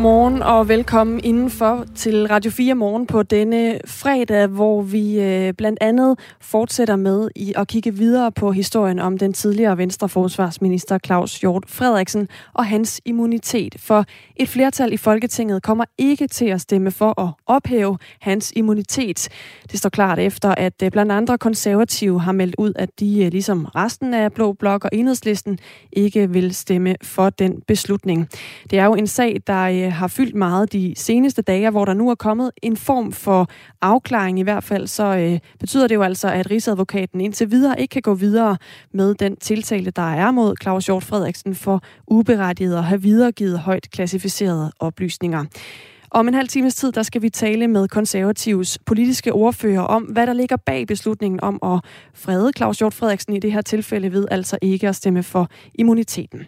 Godmorgen og velkommen indenfor til Radio 4 Morgen på denne fredag, hvor vi øh, blandt andet fortsætter med i at kigge videre på historien om den tidligere venstreforsvarsminister Claus Hjort Frederiksen og hans immunitet. For et flertal i Folketinget kommer ikke til at stemme for at ophæve hans immunitet. Det står klart efter, at øh, blandt andre konservative har meldt ud, at de øh, ligesom resten af Blå Blok og Enhedslisten ikke vil stemme for den beslutning. Det er jo en sag, der øh, øh, har fyldt meget de seneste dage, hvor der nu er kommet en form for afklaring i hvert fald, så øh, betyder det jo altså, at Rigsadvokaten indtil videre ikke kan gå videre med den tiltale, der er mod Claus Hjort Frederiksen for uberettiget at have videregivet højt klassificerede oplysninger. Om en halv times tid, der skal vi tale med konservativs politiske ordfører om, hvad der ligger bag beslutningen om at frede Claus Hjort Frederiksen i det her tilfælde ved altså ikke at stemme for immuniteten.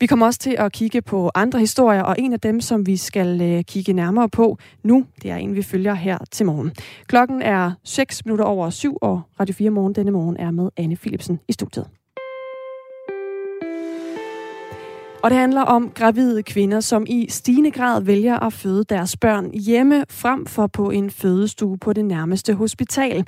Vi kommer også til at kigge på andre historier, og en af dem, som vi skal øh, kigge nærmere på nu, det er en, vi følger her til morgen. Klokken er 6 minutter over syv, og Radio 4 Morgen denne morgen er med Anne Philipsen i studiet. Og det handler om gravide kvinder, som i stigende grad vælger at føde deres børn hjemme frem for på en fødestue på det nærmeste hospital.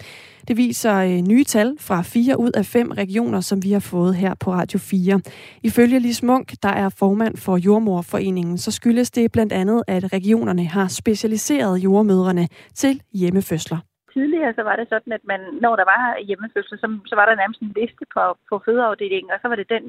Det viser øh, nye tal fra fire ud af fem regioner, som vi har fået her på Radio 4. Ifølge Lis Munk, der er formand for Jordmorforeningen, så skyldes det blandt andet, at regionerne har specialiseret jordmødrene til hjemmefødsler tidligere så var det sådan, at man, når der var hjemmefødsel, så, så var der nærmest en liste på, på fødeafdelingen, og så var det den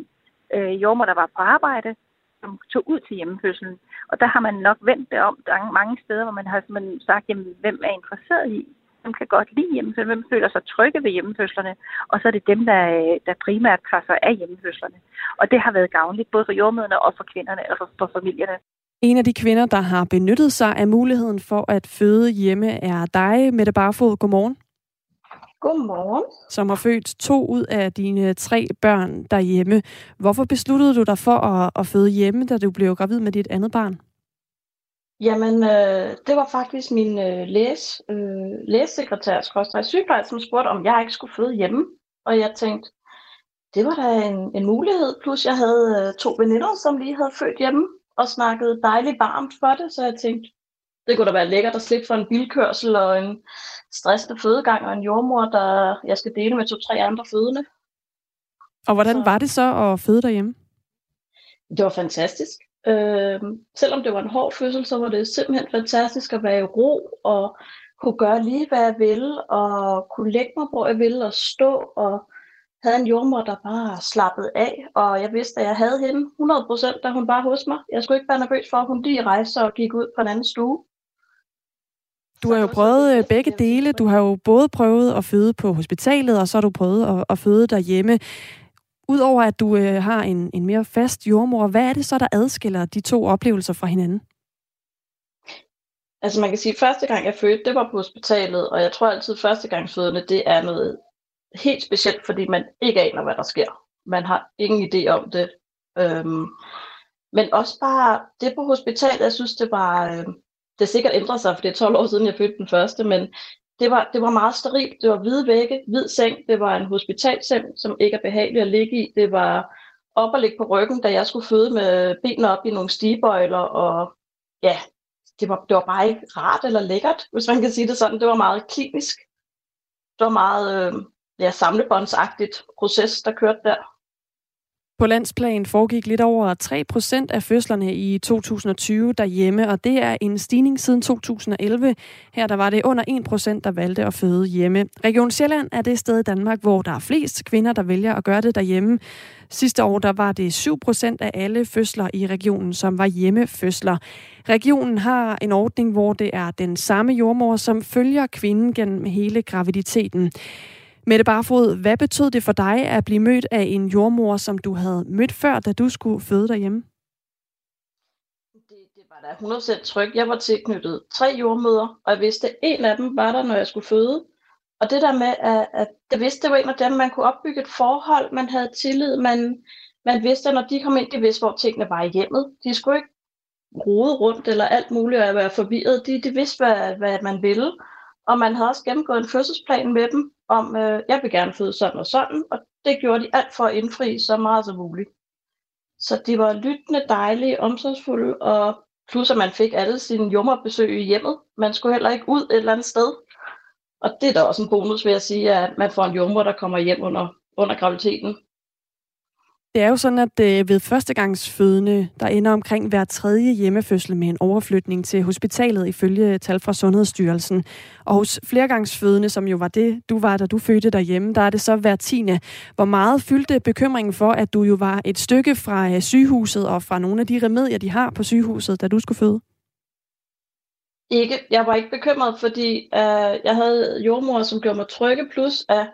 øh, jordmor, der var på arbejde, som tog ud til hjemmefødselen. Og der har man nok vendt det om. Der er mange steder, hvor man har simpelthen sagt, jamen, hvem er interesseret i? Hvem kan godt lide hjemmefødslen? Hvem føler sig trygge ved hjemmefødslerne? Og så er det dem, der, øh, der primært tager sig af hjemmefødslerne. Og det har været gavnligt både for jordmøderne og for kvinderne og for, for familierne. En af de kvinder, der har benyttet sig af muligheden for at føde hjemme, er dig, Mette Barfod. Godmorgen. Godmorgen. Som har født to ud af dine tre børn derhjemme. Hvorfor besluttede du dig for at, at føde hjemme, da du blev gravid med dit andet barn? Jamen, øh, det var faktisk min øh, læs, øh, lægesekretær, sygeplejerske, som spurgte, om jeg ikke skulle føde hjemme. Og jeg tænkte, det var da en, en mulighed. Plus jeg havde øh, to veninder, som lige havde født hjemme og snakkede dejligt varmt for det. Så jeg tænkte, det kunne da være lækkert at slippe for en bilkørsel og en stressende fødegang og en jordmor, der jeg skal dele med to-tre andre fødende. Og hvordan så. var det så at føde derhjemme? Det var fantastisk. Øh, selvom det var en hård fødsel, så var det simpelthen fantastisk at være i ro og kunne gøre lige, hvad jeg ville, og kunne lægge mig, hvor jeg ville, og stå, og havde en jordmor, der bare slappede af, og jeg vidste, at jeg havde hende 100%, da hun var hos mig. Jeg skulle ikke være nervøs for, at hun lige rejste og gik ud på en anden stue. Du har jo prøvet øh, begge dele. Du har jo både prøvet at føde på hospitalet, og så har du prøvet at, at føde derhjemme. Udover at du øh, har en, en mere fast jordmor, hvad er det så, der adskiller de to oplevelser fra hinanden? Altså man kan sige, at første gang jeg fødte, det var på hospitalet, og jeg tror altid, at første gang fødende, det er noget helt specielt, fordi man ikke aner, hvad der sker. Man har ingen idé om det. Øhm, men også bare det på hospitalet, jeg synes, det var, øh, det har sikkert ændret sig, for det er 12 år siden, jeg fødte den første, men det var, det var meget sterilt. Det var hvide vægge, hvid seng. Det var en hospitalseng, som ikke er behagelig at ligge i. Det var op og ligge på ryggen, da jeg skulle føde med benene op i nogle stigebøjler, og ja, det var, det var bare ikke rart eller lækkert, hvis man kan sige det sådan. Det var meget klinisk. Det var meget øh, ja, samlebåndsagtigt proces, der kørte der. På landsplan foregik lidt over 3 procent af fødslerne i 2020 derhjemme, og det er en stigning siden 2011. Her der var det under 1 procent, der valgte at føde hjemme. Region Sjælland er det sted i Danmark, hvor der er flest kvinder, der vælger at gøre det derhjemme. Sidste år der var det 7 procent af alle fødsler i regionen, som var hjemmefødsler. Regionen har en ordning, hvor det er den samme jordmor, som følger kvinden gennem hele graviditeten. Mette Barfod, hvad betød det for dig at blive mødt af en jordmor, som du havde mødt før, da du skulle føde derhjemme? Det, det var da 100% tryg. Jeg var tilknyttet tre jordmøder, og jeg vidste, at en af dem var der, når jeg skulle føde. Og det der med, at, at jeg vidste, det var en af dem, man kunne opbygge et forhold, man havde tillid, man, man vidste, at når de kom ind, de vidste, hvor tingene var i hjemmet. De skulle ikke rode rundt eller alt muligt og være forvirret. De, de vidste, hvad, hvad man ville. Og man havde også gennemgået en fødselsplan med dem, om, øh, jeg vil gerne føde sådan og sådan, og det gjorde de alt for at indfri så meget som muligt. Så de var lyttende, dejlige, omsorgsfulde og Plus at man fik alle sine jummerbesøg i hjemmet. Man skulle heller ikke ud et eller andet sted. Og det er da også en bonus, ved at sige, at man får en jummer, der kommer hjem under, under graviditeten. Det er jo sådan, at øh, ved førstegangsfødende, der ender omkring hver tredje hjemmefødsel med en overflytning til hospitalet ifølge tal fra Sundhedsstyrelsen. Og hos flergangsfødende, som jo var det, du var, da du fødte derhjemme, der er det så hver tiende. Hvor meget fyldte bekymringen for, at du jo var et stykke fra øh, sygehuset og fra nogle af de remedier, de har på sygehuset, da du skulle føde? Ikke. Jeg var ikke bekymret, fordi øh, jeg havde jordmor, som gjorde mig trygge, plus at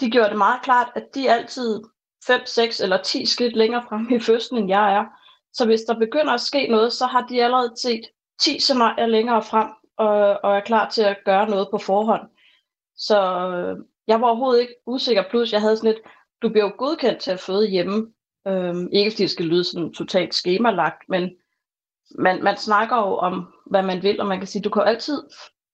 de gjorde det meget klart, at de altid 5, 6 eller 10 skridt længere frem i fødslen, end jeg er. Så hvis der begynder at ske noget, så har de allerede set 10 scenarier længere frem, og, og er klar til at gøre noget på forhånd. Så øh, jeg var overhovedet ikke usikker, plus jeg havde sådan et, du bliver jo godkendt til at føde hjemme. Øhm, ikke fordi det skal lyde sådan totalt skemalagt, men man, man snakker jo om, hvad man vil, og man kan sige, du kan altid,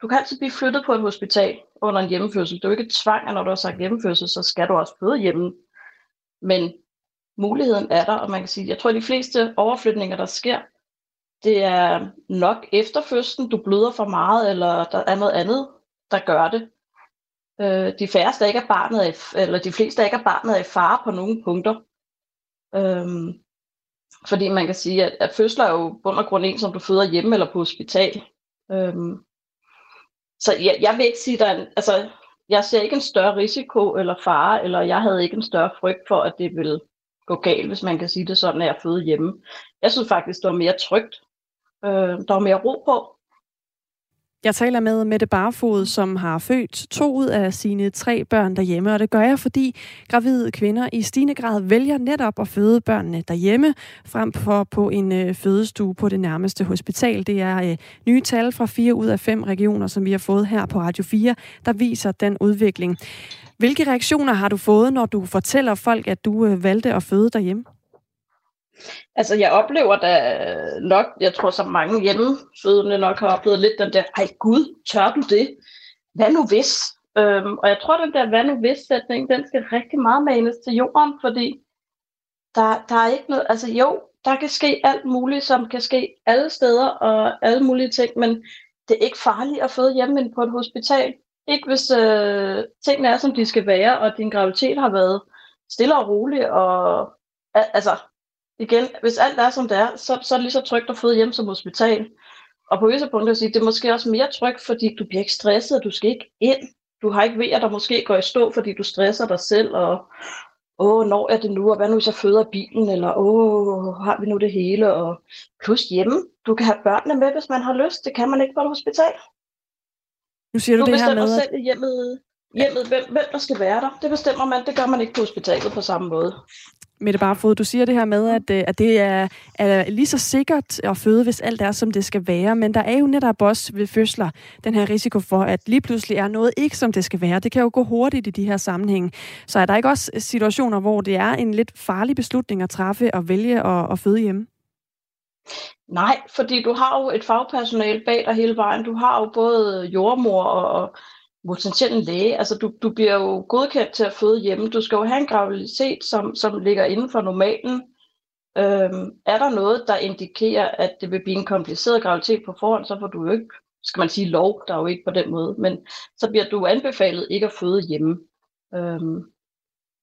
du kan altid blive flyttet på et hospital under en hjemmefødsel. Det er ikke tvang, at når du har sagt hjemmefødsel, så skal du også føde hjemme. Men muligheden er der, og man kan sige, jeg tror, at de fleste overflytninger, der sker, det er nok efter fødslen, du bløder for meget, eller der er noget andet, der gør det. Øh, de færreste ikke er barnet er, eller de fleste ikke er barnet i fare på nogle punkter. Øhm, fordi man kan sige, at, at fødsler er jo bund og grund en, som du føder hjemme eller på hospital. Øhm, så jeg, jeg vil ikke sige, at altså, jeg ser ikke en større risiko eller fare, eller jeg havde ikke en større frygt for, at det ville gå galt, hvis man kan sige det sådan, at jeg fødte hjemme. Jeg synes faktisk, det var mere trygt. Øh, der var mere ro på. Jeg taler med Mette Barfod, som har født to ud af sine tre børn derhjemme, og det gør jeg, fordi gravide kvinder i stigende grad vælger netop at føde børnene derhjemme, frem for på en øh, fødestue på det nærmeste hospital. Det er øh, nye tal fra fire ud af fem regioner, som vi har fået her på Radio 4, der viser den udvikling. Hvilke reaktioner har du fået, når du fortæller folk, at du øh, valgte at føde derhjemme? Altså, jeg oplever da nok, jeg tror, så mange hjemmefødende nok har oplevet lidt den der, ej gud, tør du det? Hvad nu hvis? Øhm, og jeg tror, den der hvad nu hvis sætning, den skal rigtig meget manes til jorden, fordi der, der er ikke noget, altså jo, der kan ske alt muligt, som kan ske alle steder og alle mulige ting, men det er ikke farligt at føde hjemme på et hospital. Ikke hvis øh, tingene er, som de skal være, og din graviditet har været stille og rolig, og altså, igen, hvis alt er, som det er, så, så er det lige så trygt at føde hjem som hospital. Og på visse punkter sige, det er måske også mere trygt, fordi du bliver ikke stresset, og du skal ikke ind. Du har ikke ved, at der måske går i stå, fordi du stresser dig selv, og åh, når er det nu, og hvad nu hvis jeg føder bilen, eller åh, har vi nu det hele, og plus hjemme. Du kan have børnene med, hvis man har lyst. Det kan man ikke på et hospital. Nu siger du, du det her med... Du selv i hjemmet, hjemmet hvem, hvem der skal være der. Det bestemmer man. Det gør man ikke på hospitalet på samme måde. Mette Barfod, du siger det her med, at, øh, at det er, er lige så sikkert at føde, hvis alt er, som det skal være. Men der er jo netop også ved fødsler den her risiko for, at lige pludselig er noget ikke, som det skal være. Det kan jo gå hurtigt i de her sammenhænge. Så er der ikke også situationer, hvor det er en lidt farlig beslutning at træffe og vælge at, at føde hjemme? Nej, fordi du har jo et fagpersonale bag dig hele vejen. Du har jo både jordmor og, og potentielt en læge. Altså, du, du bliver jo godkendt til at føde hjemme. Du skal jo have en graviditet, som, som ligger inden for normalen. Øhm, er der noget, der indikerer, at det vil blive en kompliceret graviditet på forhånd, så får du jo ikke, skal man sige lov, der er jo ikke på den måde, men så bliver du anbefalet ikke at føde hjemme. Øhm,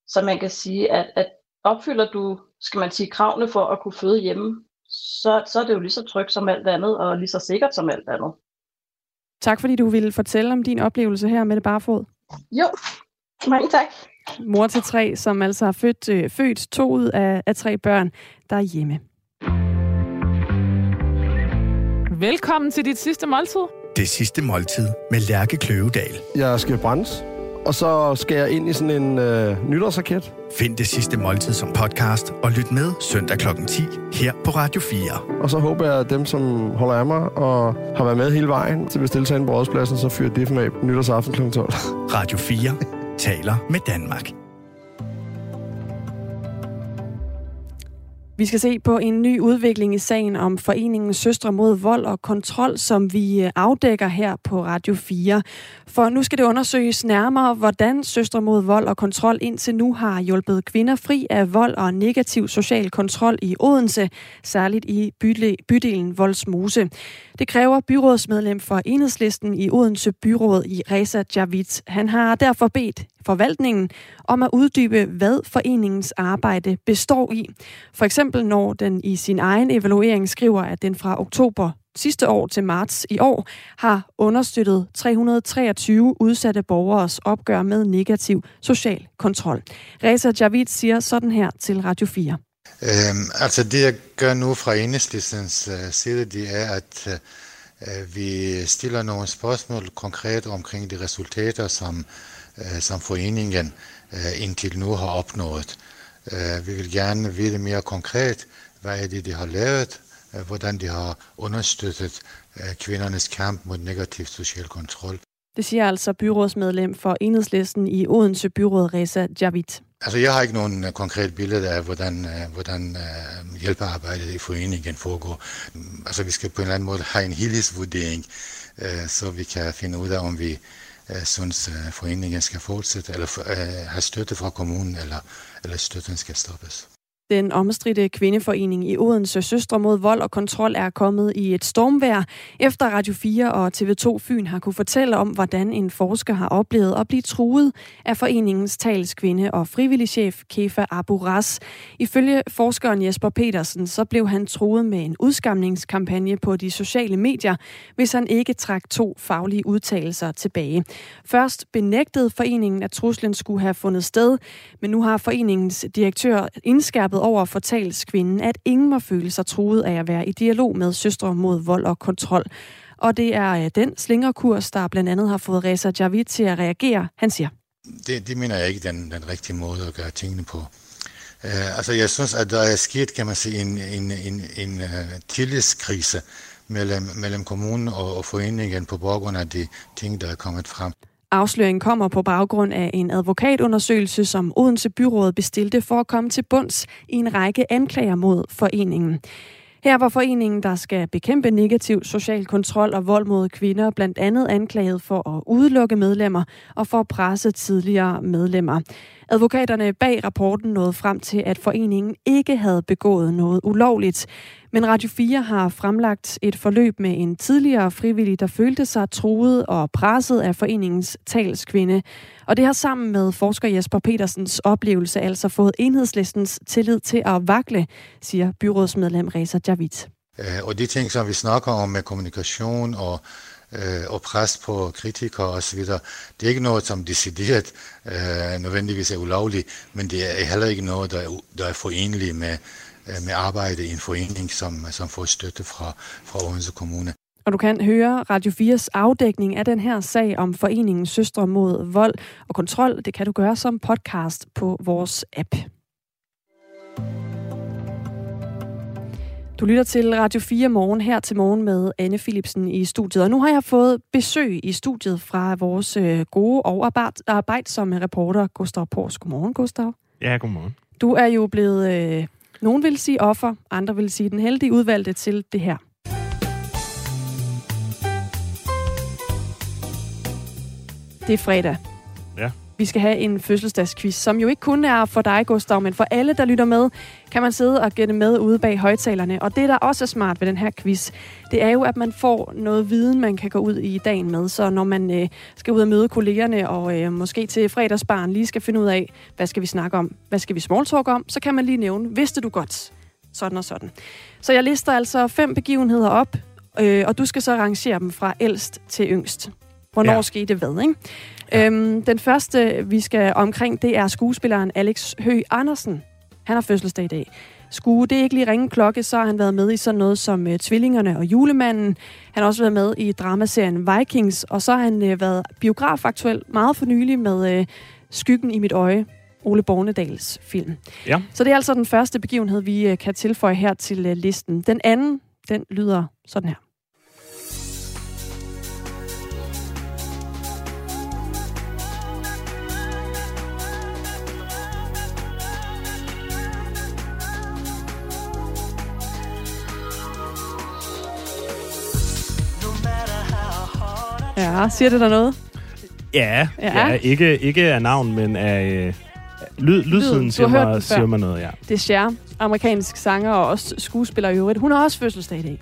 så man kan sige, at, at opfylder du, skal man sige, kravene for at kunne føde hjemme, så, så er det jo lige så trygt som alt andet, og lige så sikkert som alt andet. Tak fordi du ville fortælle om din oplevelse her med det barefod. Jo, mange tak. Mor til tre, som altså har født, øh, født to ud af, af tre børn, der er hjemme. Velkommen til dit sidste måltid. Det sidste måltid med Lærke Kløvedal. Jeg skal brændes, og så skal jeg ind i sådan en øh, nytårsraket. Find det sidste måltid som podcast og lyt med søndag kl. 10 her på Radio 4. Og så håber jeg, at dem, som holder af mig og har været med hele vejen til at bestille sig ind på rådspladsen, så fyrer det mig nytårsaften kl. 12. Radio 4 taler med Danmark. Vi skal se på en ny udvikling i sagen om foreningen Søstre mod vold og kontrol, som vi øh, afdækker her på Radio 4. For nu skal det undersøges nærmere, hvordan Søstre mod vold og kontrol indtil nu har hjulpet kvinder fri af vold og negativ social kontrol i Odense, særligt i bydelen Voldsmose. Det kræver byrådsmedlem for enhedslisten i Odense Byråd i Reza Javid. Han har derfor bedt forvaltningen om at uddybe, hvad foreningens arbejde består i. For eksempel når den i sin egen evaluering skriver, at den fra oktober sidste år til marts i år har understøttet 323 udsatte borgeres opgør med negativ social kontrol. Reza Javid siger sådan her til Radio 4. Øhm, altså det jeg gør nu fra enhedslistens øh, side, det er, at øh, vi stiller nogle spørgsmål konkret omkring de resultater, som, øh, som foreningen uh, indtil nu har opnået. Uh, vi vil gerne vide mere konkret, hvad er det, de har lavet, hvordan de har understøttet kvindernes kamp mod negativ social kontrol. Det siger altså byrådsmedlem for enhedslisten i Odense Byråd, Reza Javid. Altså, jeg har ikke nogen konkret billede af, hvordan, hvordan hjælpearbejdet i foreningen foregår. Altså, vi skal på en eller anden måde have en helhedsvurdering, så vi kan finde ud af, om vi Øh, synes, foreningen skal fortsætte, eller uh, have støtte fra kommunen, eller, eller støtten skal stoppes. Den omstridte kvindeforening i Odense Søstre mod vold og kontrol er kommet i et stormvær, efter Radio 4 og TV2 Fyn har kunne fortælle om, hvordan en forsker har oplevet at blive truet af foreningens talskvinde og frivillig chef Kefa Abu Ras. Ifølge forskeren Jesper Petersen, så blev han truet med en udskamningskampagne på de sociale medier, hvis han ikke trak to faglige udtalelser tilbage. Først benægtede foreningen, at truslen skulle have fundet sted, men nu har foreningens direktør indskærpet skærpet over for talskvinden, at ingen må føle sig truet af at være i dialog med søstre mod vold og kontrol. Og det er øh, den slingerkurs, der blandt andet har fået Reza Javid til at reagere. Han siger. Det, det mener jeg ikke den, den rigtige måde at gøre tingene på. Uh, altså jeg synes, at der er sket, kan man sige, en, en, en, en uh, tillidskrise mellem, mellem kommunen og, og foreningen på baggrund af de ting, der er kommet frem. Afsløringen kommer på baggrund af en advokatundersøgelse, som Odense Byråd bestilte for at komme til bunds i en række anklager mod foreningen. Her var foreningen, der skal bekæmpe negativ social kontrol og vold mod kvinder, blandt andet anklaget for at udelukke medlemmer og for at presse tidligere medlemmer. Advokaterne bag rapporten nåede frem til, at foreningen ikke havde begået noget ulovligt. Men Radio 4 har fremlagt et forløb med en tidligere frivillig, der følte sig truet og presset af foreningens talskvinde. Og det har sammen med forsker Jesper Petersens oplevelse altså fået enhedslistens tillid til at vakle, siger byrådsmedlem Reza Javid. Øh, og de ting, som vi snakker om med kommunikation og øh, og pres på kritikere osv. Det er ikke noget, som decideret øh, nødvendigvis er ulovligt, men det er heller ikke noget, der er, der er forenligt med, øh, med arbejde i en forening, som, som får støtte fra, fra Odense Kommune. Og du kan høre Radio 4's afdækning af den her sag om foreningen Søstre mod vold og kontrol. Det kan du gøre som podcast på vores app. Du lytter til Radio 4 morgen her til morgen med Anne Philipsen i studiet. Og nu har jeg fået besøg i studiet fra vores øh, gode og arbejdsomme reporter, Gustav Pors. Godmorgen, Gustav. Ja, godmorgen. Du er jo blevet, øh, nogen vil sige offer, andre vil sige den heldige udvalgte til det her. Det er fredag. Vi skal have en fødselsdagsquiz, som jo ikke kun er for dig, Gustav, men for alle, der lytter med, kan man sidde og gætte med ude bag højtalerne. Og det, der også er smart ved den her quiz, det er jo, at man får noget viden, man kan gå ud i dagen med. Så når man øh, skal ud og møde kollegerne, og øh, måske til fredagsbarn lige skal finde ud af, hvad skal vi snakke om, hvad skal vi smalltalk om, så kan man lige nævne, vidste du godt, sådan og sådan. Så jeg lister altså fem begivenheder op, øh, og du skal så rangere dem fra ældst til yngst. Hvornår ja. skete det hvad, ikke? Ja. Øhm, den første, vi skal omkring, det er skuespilleren Alex Høgh Andersen. Han har fødselsdag i dag. Skulle det ikke lige ringe klokke, så har han været med i sådan noget som uh, Tvillingerne og Julemanden. Han har også været med i dramaserien Vikings, og så har han uh, været biograf aktuelt meget for nylig med uh, Skyggen i mit øje, Ole Bornedals film. Ja. Så det er altså den første begivenhed, vi uh, kan tilføje her til uh, listen. Den anden, den lyder sådan her. Ja, siger det der noget? Ja, Ja. ja. ikke, ikke af navn, men af øh, lyd, lydsiden siger mig, siger mig noget, ja. Det er Cher, amerikansk sanger og også skuespiller i øvrigt. Hun har også fødselsdag i dag.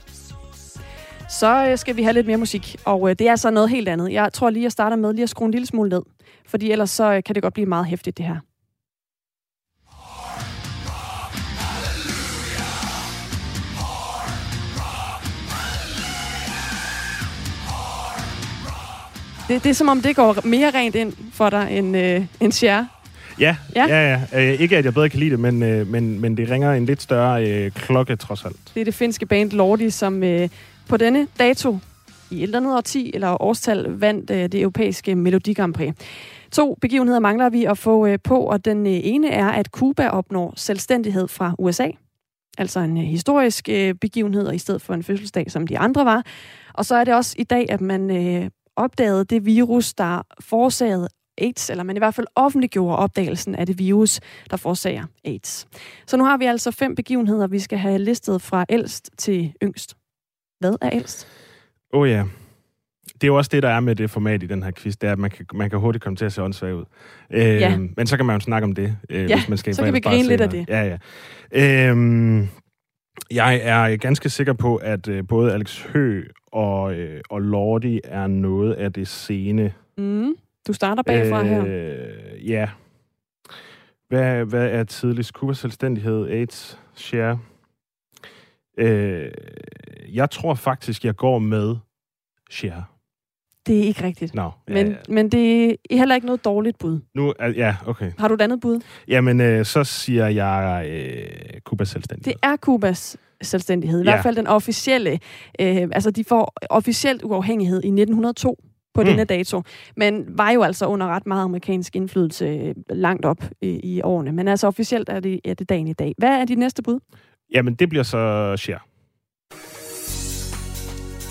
Så øh, skal vi have lidt mere musik, og øh, det er så noget helt andet. Jeg tror lige, jeg starter med lige at skrue en lille smule ned, fordi ellers så øh, kan det godt blive meget hæftigt, det her. Det, det er som om, det går mere rent ind for dig end, øh, end Cher. Ja, Ja. ja, ja. Øh, ikke at jeg bedre kan lide det, men, øh, men, men det ringer en lidt større øh, klokke, trods alt. Det er det finske band Lordi, som øh, på denne dato i et eller andet årti eller årstal vandt øh, det europæiske Melodi Grand Prix. To begivenheder mangler vi at få øh, på, og den øh, ene er, at Cuba opnår selvstændighed fra USA. Altså en øh, historisk øh, begivenhed, og i stedet for en fødselsdag, som de andre var. Og så er det også i dag, at man øh, opdagede det virus, der forårsagede AIDS, eller man i hvert fald offentliggjorde opdagelsen af det virus, der forårsager AIDS. Så nu har vi altså fem begivenheder, vi skal have listet fra ældst til yngst. Hvad er ældst? Åh oh, ja. Det er jo også det, der er med det format i den her quiz, det er, at man kan, man kan hurtigt komme til at se åndssvagt ud. Øh, Ja. Men så kan man jo snakke om det, øh, Ja, hvis man skal så kan vi grine lidt af Ja, ja. Øhm, jeg er ganske sikker på, at øh, både Alex Hø og, øh, og Lordi er noget af det scene. Mm. Du starter bagfra øh, her. Ja. Hvad, hvad er tidligst? Kubas selvstændighed, AIDS, share? Øh, jeg tror faktisk, jeg går med share. Det er ikke rigtigt. Ja, Men, ja. men det er heller ikke noget dårligt bud. Nu, ja, okay. Har du et andet bud? Jamen, øh, så siger jeg øh, Kubas selvstændighed. Det er Kubas selvstændighed. I Ja. hvert fald den officielle. Øh, altså, de får officielt uafhængighed i 1902 på Mm. denne dato. Men var jo altså under ret meget amerikansk indflydelse øh, langt op i, i årene. Men altså officielt er det, er det dagen i dag. Hvad er dit næste bud? Jamen, det bliver så share.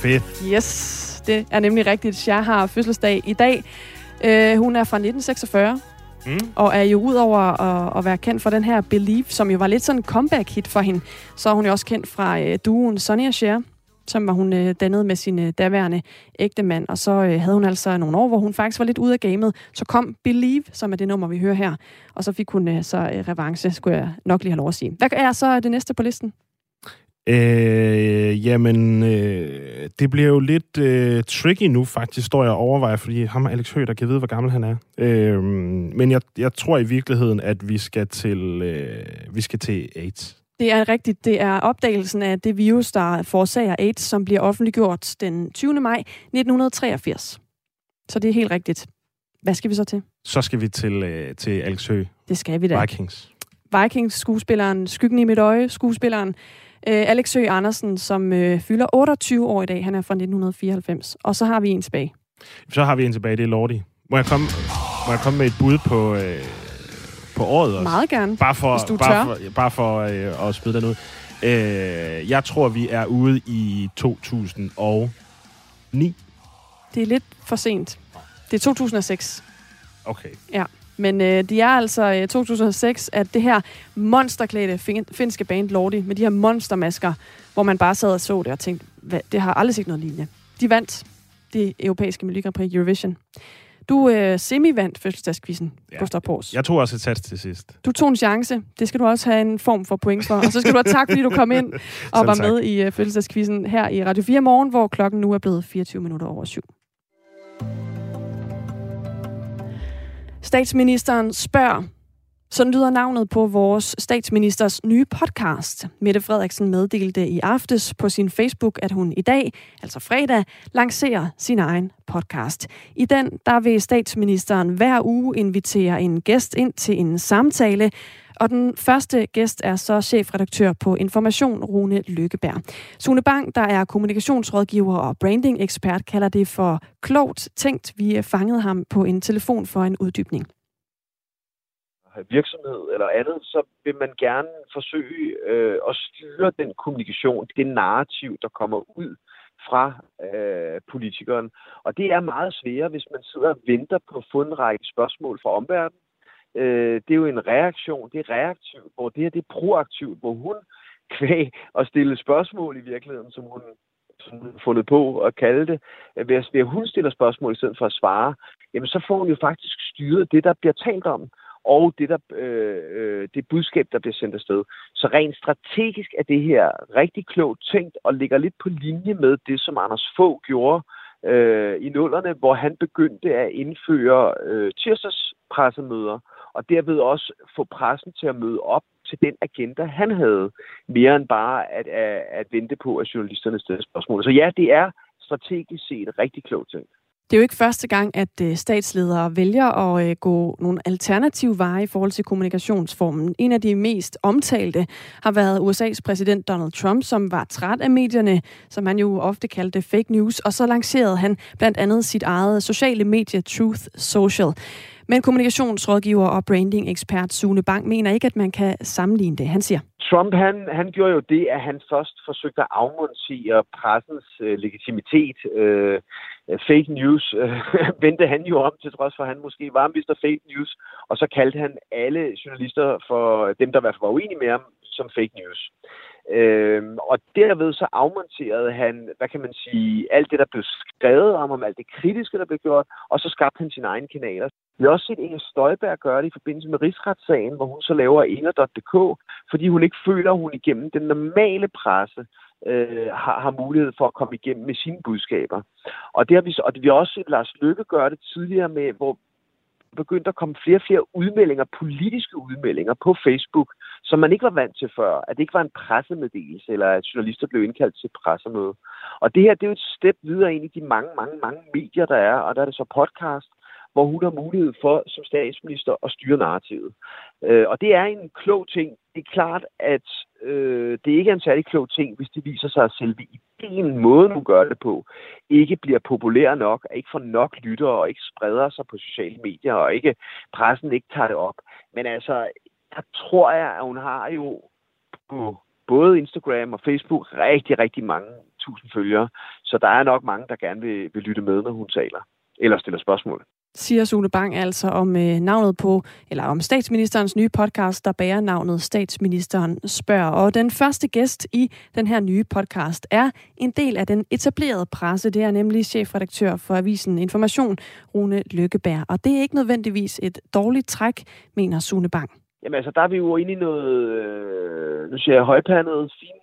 Fedt. Yes, det er nemlig rigtigt. Jeg har fødselsdag i dag. Øh, hun er fra 1946, Mm. og er jo ud over at, at være kendt for den her Believe, som jo var lidt sådan en comeback-hit for hende, så er hun jo også kendt fra øh, duoen og Cher, som var hun øh, dannet med sin øh, daværende ægtemand, og så øh, havde hun altså nogle år, hvor hun faktisk var lidt ude af gamet. Så kom Believe, som er det nummer, vi hører her, og så fik hun øh, så øh, revanche, skulle jeg nok lige have lov at sige. Hvad er så det næste på listen? Øh, jamen, øh, det bliver jo lidt øh, tricky nu, faktisk, står jeg og overvejer, fordi ham og Alex Høgh, der kan vide, hvor gammel han er. Øh, men jeg, jeg tror i virkeligheden, at vi skal til, øh, vi skal til AIDS. Det er rigtigt. Det er opdagelsen af det virus, der forårsager AIDS, som bliver offentliggjort den 20. maj 1983. Så det er helt rigtigt. Hvad skal vi så til? Så skal vi til, øh, til Alex Høgh, Det skal vi da. Vikings. Vikings skuespilleren, Skyggen i mit øje, skuespilleren øh, Alex Høgh Andersen, som øh, fylder 28 år i dag. Han er fra 1994. Og så har vi en tilbage. Så har vi en tilbage, det er Lordi. Må jeg komme, må jeg komme med et bud på, øh, på året også? Meget gerne. Bare for, Hvis du bare tør. for, bare for øh, at smide den ud. Øh, jeg tror, vi er ude i 2009. Det er lidt for sent. Det er 2006. Okay. Men øh, de er altså øh, 2006, at det her monsterklædte fin- finske band Lordi, med de her monstermasker, hvor man bare sad og så det og tænkte, hvad, det har aldrig set noget lignende. De vandt det europæiske Melodi Prix Eurovision. Du øh, semi-vandt fødselsdagskvisten, Ja. Gustav Pors. Jeg tog også et sats til sidst. Du tog en chance. Det skal du også have en form for point for. Og så skal du have tak, fordi du kom ind og Selv var tak. med i uh, fødselsdagskvisten her i Radio 4 morgen, hvor klokken nu er blevet 24 minutter over syv. Statsministeren spørger. Sådan lyder navnet på vores statsministers nye podcast. Mette Frederiksen meddelte i aftes på sin Facebook, at hun i dag, altså fredag, lancerer sin egen podcast. I den der vil statsministeren hver uge invitere en gæst ind til en samtale, og den første gæst er så chefredaktør på Information, Rune Lykkeberg. Sune Bang, der er kommunikationsrådgiver og branding-ekspert, kalder det for klogt tænkt. Vi fangede ham på en telefon for en uddybning. virksomhed eller andet, så vil man gerne forsøge øh, at styre den kommunikation, det narrativ, der kommer ud fra øh, politikeren. Og det er meget sværere, hvis man sidder og venter på at få en række spørgsmål fra omverdenen. Øh, det er jo en reaktion, det er reaktivt, hvor det her det er proaktivt, hvor hun kvæg og stille spørgsmål i virkeligheden, som hun fundet på at kalde det, øh, ved at, ved at hun stiller spørgsmål i stedet for at svare, jamen så får hun jo faktisk styret det, der bliver talt om, og det, der, øh, øh, det budskab, der bliver sendt afsted. Så rent strategisk er det her rigtig klogt tænkt og ligger lidt på linje med det, som Anders Fogh gjorde øh, Øh, i nullerne, hvor han begyndte at indføre øh, tirsdagspressemøder, og derved også få pressen til at møde op til den agenda, han havde, mere end bare at, at, at vente på, at journalisterne stiller spørgsmål. Så ja, det er strategisk set rigtig klogt tænkt. Det er jo ikke første gang, at øh, statsledere vælger at øh, gå nogle alternative veje i forhold til kommunikationsformen. En af de mest omtalte har været USA's præsident Donald Trump, som var træt af medierne, som han jo ofte kaldte fake news, og så lancerede han blandt andet sit eget sociale medie Truth Social. Men kommunikationsrådgiver og branding-ekspert Sune Bang mener ikke, at man kan sammenligne det. Han siger, Trump han, han gjorde jo det, at han først forsøgte at afmontere pressens øh, legitimitet. Øh, Øh, fake news øh, vendte han jo om, til trods for, at han måske var Mr. Fake News. Og så kaldte han alle journalister for øh, dem, der i hvert fald var uenige med ham, som fake news. Øh, og derved så afmonterede han, hvad kan man sige, alt det, der blev skrevet om ham, alt det kritiske, der blev gjort, og så skabte han sine egne kanaler. Vi har også set Inger Støjberg gøre det i forbindelse med rigsretssagen, hvor hun så laver Inger.dk, fordi hun ikke føler, at hun igennem den normale presse øh, har, har mulighed for at komme igennem med sine budskaber. Og det har vi, og vi har også set Lars Lykke gøre det tidligere med, hvor begyndte at komme flere og flere udmeldinger, politiske udmeldinger på Facebook, som man ikke var vant til før. At det ikke var en pressemeddelelse, eller at journalister blev indkaldt til pressemøde. Og det her, det er jo et step videre ind i de mange, mange, mange medier, der er, og der er det så podcast, hvor hun har mulighed for som statsminister at styre narrativet. Øh, og det er en klog ting. Det er klart, at øh, det ikke er en særlig klog ting, hvis det viser sig, at selve ideen, måden hun gør det på, ikke bliver populær nok, ikke får nok lyttere og ikke spreder sig på sociale medier, og ikke pressen ikke tager det op. Men altså, der tror jeg, at hun har jo på både Instagram og Facebook rigtig, rigtig mange tusind følgere. Så der er nok mange, der gerne vil, vil lytte med, når hun taler eller stiller spørgsmål siger Sune Bang altså om øh, navnet på, eller om statsministerens nye podcast, der bærer navnet Statsministeren spørger. Og den første gæst i den her nye podcast er en del af den etablerede presse. Det er nemlig chefredaktør for avisen Information, Rune Lykkeberg. Og det er ikke nødvendigvis et dårligt træk, mener Sune Bang. Jamen altså, der er vi jo inde i noget, øh, nu siger jeg højpandet, fint,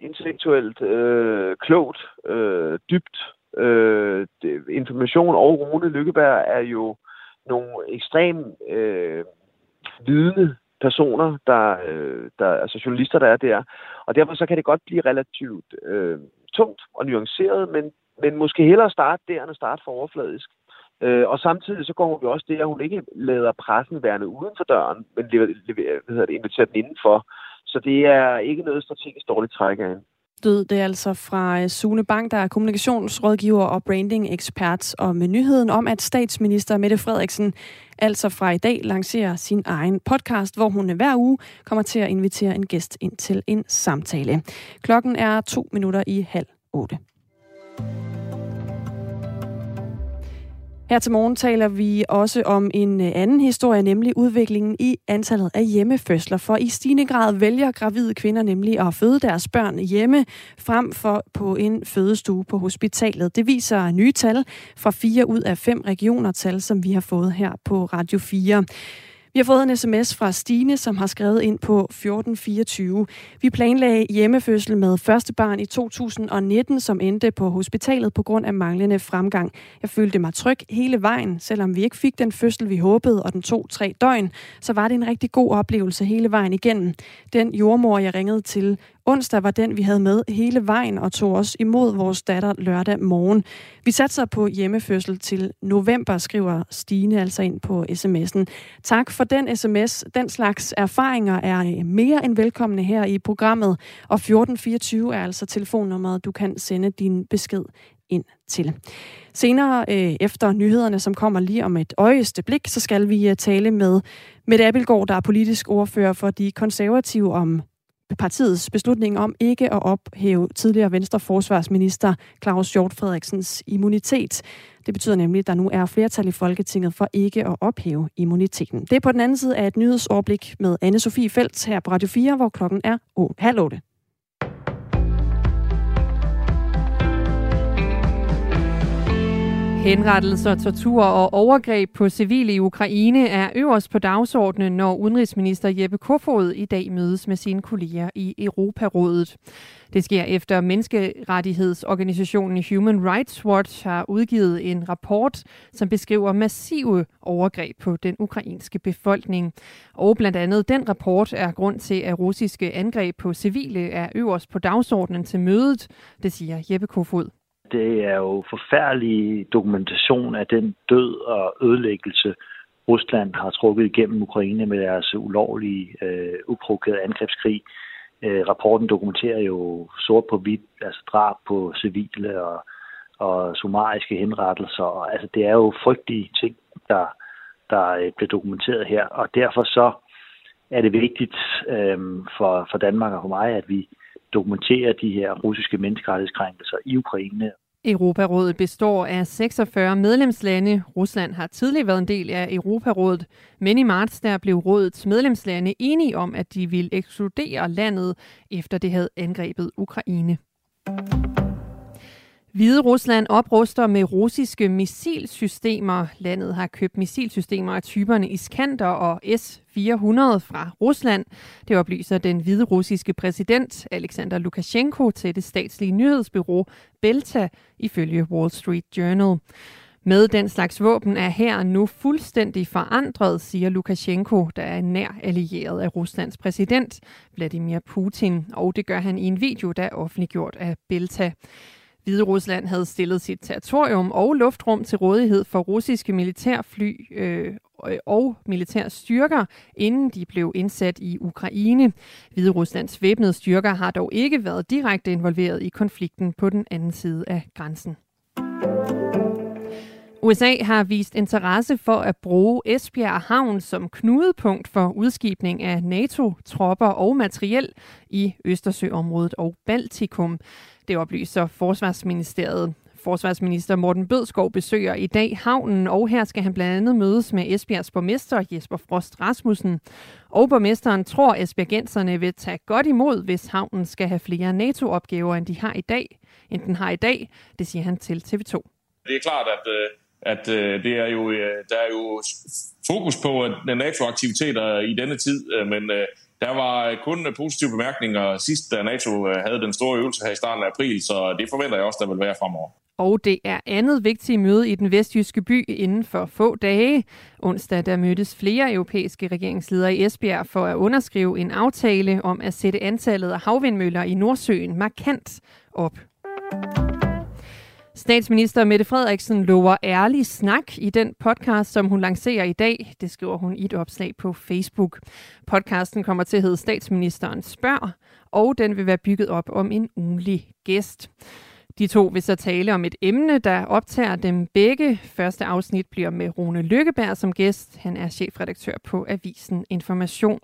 intellektuelt, øh, klogt, øh, dybt, Øh, det, information og Rune Lykkeberg er jo nogle ekstrem øh, vidne personer, der, øh, der, altså journalister, der er der. Og derfor så kan det godt blive relativt øh, tungt og nuanceret, men, men måske hellere starte der, end at starte for overfladisk. Øh, og samtidig så går hun jo også det, at hun ikke lader pressen værende uden for døren, men lever, lever, hvad hedder det, inviterer den indenfor. Så det er ikke noget strategisk dårligt træk af hende død. Det er altså fra øh, Sune Bank, der er kommunikationsrådgiver og branding-ekspert, og med nyheden om, at statsminister Mette Frederiksen altså fra i dag lancerer sin egen podcast, hvor hun øh, hver uge kommer til at invitere en gæst ind til en samtale. Klokken er to minutter i halv otte. Her til morgen taler vi også om en øh, anden historie, nemlig udviklingen i antallet af hjemmefødsler. For i stigende grad vælger gravide kvinder nemlig at føde deres børn hjemme, frem for på en fødestue på hospitalet. Det viser nye tal fra fire ud af fem regioner tal, som vi har fået her på Radio 4. Vi har fået en sms fra Stine, som har skrevet ind på 1424. Vi planlagde hjemmefødsel med første barn i 2019, som endte på hospitalet på grund af manglende fremgang. Jeg følte mig tryg hele vejen, selvom vi ikke fik den fødsel, vi håbede, og den tog tre døgn, så var det en rigtig god oplevelse hele vejen igennem. Den jordmor, jeg ringede til Onsdag var den, vi havde med hele vejen og tog os imod vores datter lørdag morgen. Vi satser på hjemmefødsel til november, skriver Stine altså ind på sms'en. Tak for den sms. Den slags erfaringer er øh, mere end velkomne her i programmet. Og 1424 er altså telefonnummeret, du kan sende din besked ind til. Senere øh, efter nyhederne, som kommer lige om et øjeste blik, så skal vi øh, tale med Mette Abelgaard, der er politisk ordfører for de konservative om partiets beslutning om ikke at ophæve tidligere Venstre forsvarsminister Claus Hjort Frederiksens immunitet. Det betyder nemlig, at der nu er flertal i Folketinget for ikke at ophæve immuniteten. Det er på den anden side af et nyhedsoverblik med anne Sofie Felt her på Radio 4, hvor klokken er halv otte. Henrettelser, tortur og overgreb på civile i Ukraine er øverst på dagsordenen, når udenrigsminister Jeppe Kofod i dag mødes med sine kolleger i Europarådet. Det sker efter menneskerettighedsorganisationen Human Rights Watch har udgivet en rapport, som beskriver massive overgreb på den ukrainske befolkning. Og blandt andet den rapport er grund til, at russiske angreb på civile er øverst på dagsordenen til mødet, det siger Jeppe Kofod. Det er jo forfærdelig dokumentation af den død og ødelæggelse, Rusland har trukket igennem Ukraine med deres ulovlige, øh, uprovokerede angrebskrig. Øh, rapporten dokumenterer jo sort på hvidt, altså drab på civile og, og summariske henrettelser. Og, altså, det er jo frygtelige ting, der, der øh, bliver dokumenteret her, og derfor så er det vigtigt øh, for, for Danmark og for mig, at vi dokumentere de her russiske menneskerettighedskrænkelser i Ukraine. Europarådet består af 46 medlemslande. Rusland har tidligere været en del af Europarådet, men i marts der blev rådets medlemslande enige om, at de ville ekskludere landet, efter det havde angrebet Ukraine. Hvide Rusland opruster med russiske missilsystemer. Landet har købt missilsystemer af typerne Iskander og S-400 fra Rusland. Det oplyser den hvide russiske præsident Alexander Lukashenko til det statslige nyhedsbyrå Belta ifølge Wall Street Journal. Med den slags våben er her nu fuldstændig forandret, siger Lukashenko, der er nær allieret af Ruslands præsident Vladimir Putin, og det gør han i en video, der er offentliggjort af Belta. Hvide Rusland havde stillet sit territorium og luftrum til rådighed for russiske militærfly øh, og militære styrker, inden de blev indsat i Ukraine. Hvide Ruslands væbnede styrker har dog ikke været direkte involveret i konflikten på den anden side af grænsen. USA har vist interesse for at bruge Esbjerg Havn som knudepunkt for udskibning af NATO-tropper og materiel i Østersøområdet og Baltikum. Det oplyser Forsvarsministeriet. Forsvarsminister Morten Bødskov besøger i dag havnen, og her skal han blandt andet mødes med Esbjergs borgmester Jesper Frost Rasmussen. Og borgmesteren tror, Esbjergenserne vil tage godt imod, hvis havnen skal have flere NATO-opgaver, end de har i dag. End den har i dag, det siger han til TV2. Det er klart, at, øh, at øh, det er jo, øh, der er jo fokus på NATO-aktiviteter i denne tid, øh, men øh, der var kun positive bemærkninger sidst, da NATO øh, havde den store øvelse her i starten af april, så det forventer jeg også, der vil være fremover. Og det er andet vigtigt møde i den vestjyske by inden for få dage. Onsdag der mødtes flere europæiske regeringsledere i Esbjerg for at underskrive en aftale om at sætte antallet af havvindmøller i Nordsøen markant op. Statsminister Mette Frederiksen lover ærlig snak i den podcast, som hun lancerer i dag. Det skriver hun i et opslag på Facebook. Podcasten kommer til at hedde Statsministeren spørg, og den vil være bygget op om en ugenlig gæst. De to vil så tale om et emne, der optager dem begge. Første afsnit bliver med Rune Lykkeberg som gæst. Han er chefredaktør på Avisen Information.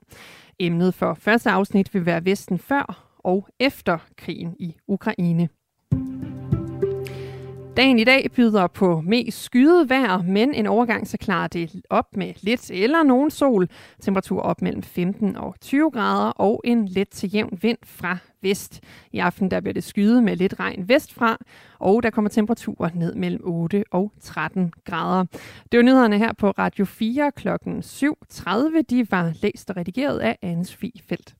Emnet for første afsnit vil være Vesten før og efter krigen i Ukraine. Dagen i dag byder på mest skyet vejr, men en overgang så klarer det op med lidt eller nogen sol. Temperatur op mellem 15 og 20 grader og en let til jævn vind fra vest. I aften der bliver det skyet med lidt regn vestfra, og der kommer temperaturer ned mellem 8 og 13 grader. Det var nyhederne her på Radio 4 kl. 7.30. De var læst og redigeret af Anne Sofie Felt.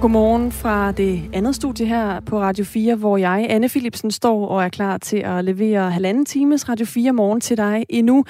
Godmorgen fra det andet studie her på Radio 4, hvor jeg, Anne Philipsen, står og er klar til at levere halvanden times Radio 4 morgen til dig endnu.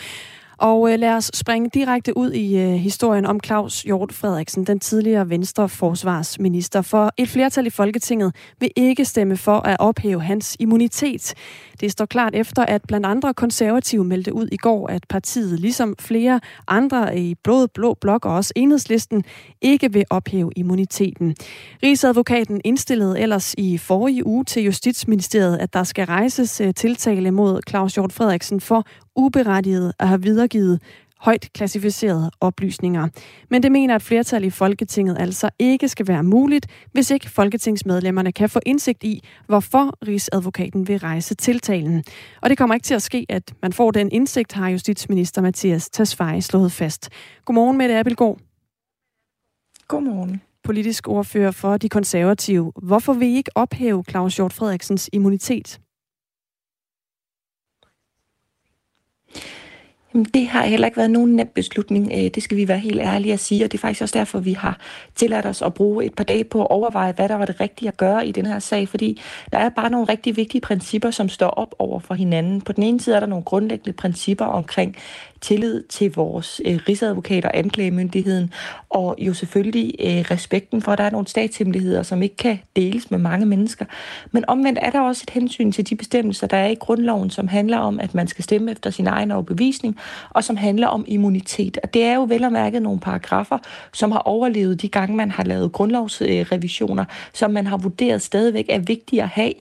Og øh, lad os springe direkte ud i øh, historien om Claus Hjort Frederiksen, den tidligere venstre forsvarsminister. For et flertal i Folketinget vil ikke stemme for at ophæve hans immunitet. Det står klart efter, at blandt andre konservative meldte ud i går, at partiet, ligesom flere andre i blå, blå blok og også enhedslisten, ikke vil ophæve immuniteten. Rigsadvokaten indstillede ellers i forrige uge til Justitsministeriet, at der skal rejses øh, tiltale mod Claus Hjort Frederiksen for uberettiget at have videregivet højt klassificerede oplysninger. Men det mener et flertal i Folketinget altså ikke skal være muligt, hvis ikke folketingsmedlemmerne kan få indsigt i, hvorfor Rigsadvokaten vil rejse tiltalen. Og det kommer ikke til at ske, at man får den indsigt, har justitsminister Mathias Tesfaye slået fast. Godmorgen, Mette Abelgaard. Godmorgen. Politisk ordfører for de konservative. Hvorfor vil I ikke ophæve Claus Hjort Frederiksens immunitet? Jamen, det har heller ikke været nogen nem beslutning. Øh, det skal vi være helt ærlige at sige, og det er faktisk også derfor, vi har tilladt os at bruge et par dage på at overveje, hvad der var det rigtige at gøre i den her sag, fordi der er bare nogle rigtig vigtige principper, som står op over for hinanden. På den ene side er der nogle grundlæggende principper omkring tillid til vores øh, rigsadvokat og anklagemyndigheden, og jo selvfølgelig øh, respekten for, at der er nogle statshemmeligheder, som ikke kan deles med mange mennesker. Men omvendt er der også et hensyn til de bestemmelser, der er i grundloven, som handler om, at man skal stemme efter sin egen overbevisning, og som handler om immunitet. Og det er jo vel og mærket nogle paragrafer, som har overlevet de gange, man har lavet grundlovsrevisioner, som man har vurderet stadigvæk er vigtige at have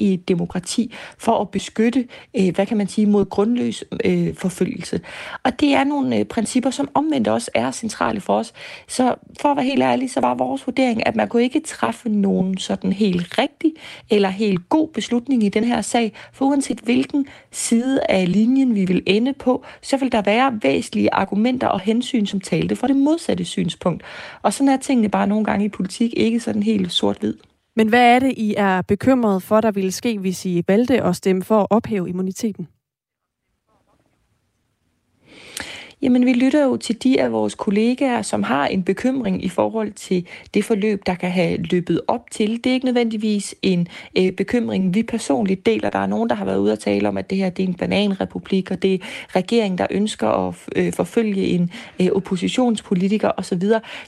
i et demokrati for at beskytte, øh, hvad kan man sige, mod grundløs øh, forfølgelse. Og det er nogle øh, principper, som omvendt også er centrale for os. Så for at være helt ærlig, så var vores vurdering, at man kunne ikke træffe nogen sådan helt rigtig eller helt god beslutning i den her sag, for uanset hvilken side af linjen vi vil ende på, så vil der være væsentlige argumenter og hensyn, som talte for det modsatte synspunkt. Og sådan er tingene bare nogle gange i politik ikke sådan helt sort-hvid. Men hvad er det, I er bekymret for, der ville ske, hvis I valgte at stemme for at ophæve immuniteten? Jamen, vi lytter jo til de af vores kollegaer, som har en bekymring i forhold til det forløb, der kan have løbet op til. Det er ikke nødvendigvis en øh, bekymring, vi personligt deler. Der er nogen, der har været ude og tale om, at det her det er en bananrepublik, og det er regeringen, der ønsker at øh, forfølge en øh, oppositionspolitiker osv.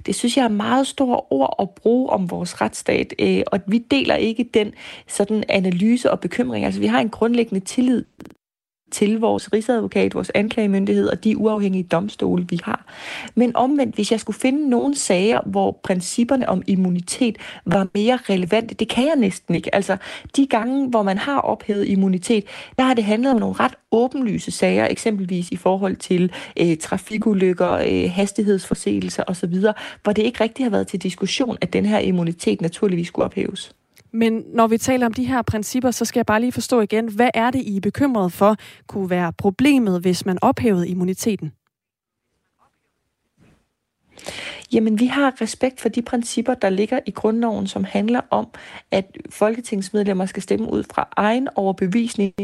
Det synes jeg er meget store ord at bruge om vores retsstat, øh, og vi deler ikke den sådan analyse og bekymring. Altså, vi har en grundlæggende tillid til vores rigsadvokat, vores anklagemyndighed og de uafhængige domstole, vi har. Men omvendt, hvis jeg skulle finde nogle sager, hvor principperne om immunitet var mere relevante, det kan jeg næsten ikke. Altså, de gange, hvor man har ophævet immunitet, der har det handlet om nogle ret åbenlyse sager, eksempelvis i forhold til øh, trafikulykker, øh, hastighedsforseelser osv., hvor det ikke rigtig har været til diskussion, at den her immunitet naturligvis skulle ophæves. Men når vi taler om de her principper, så skal jeg bare lige forstå igen, hvad er det, I er bekymret for, kunne være problemet, hvis man ophævede immuniteten? Jamen, vi har respekt for de principper, der ligger i grundloven, som handler om, at folketingsmedlemmer skal stemme ud fra egen overbevisning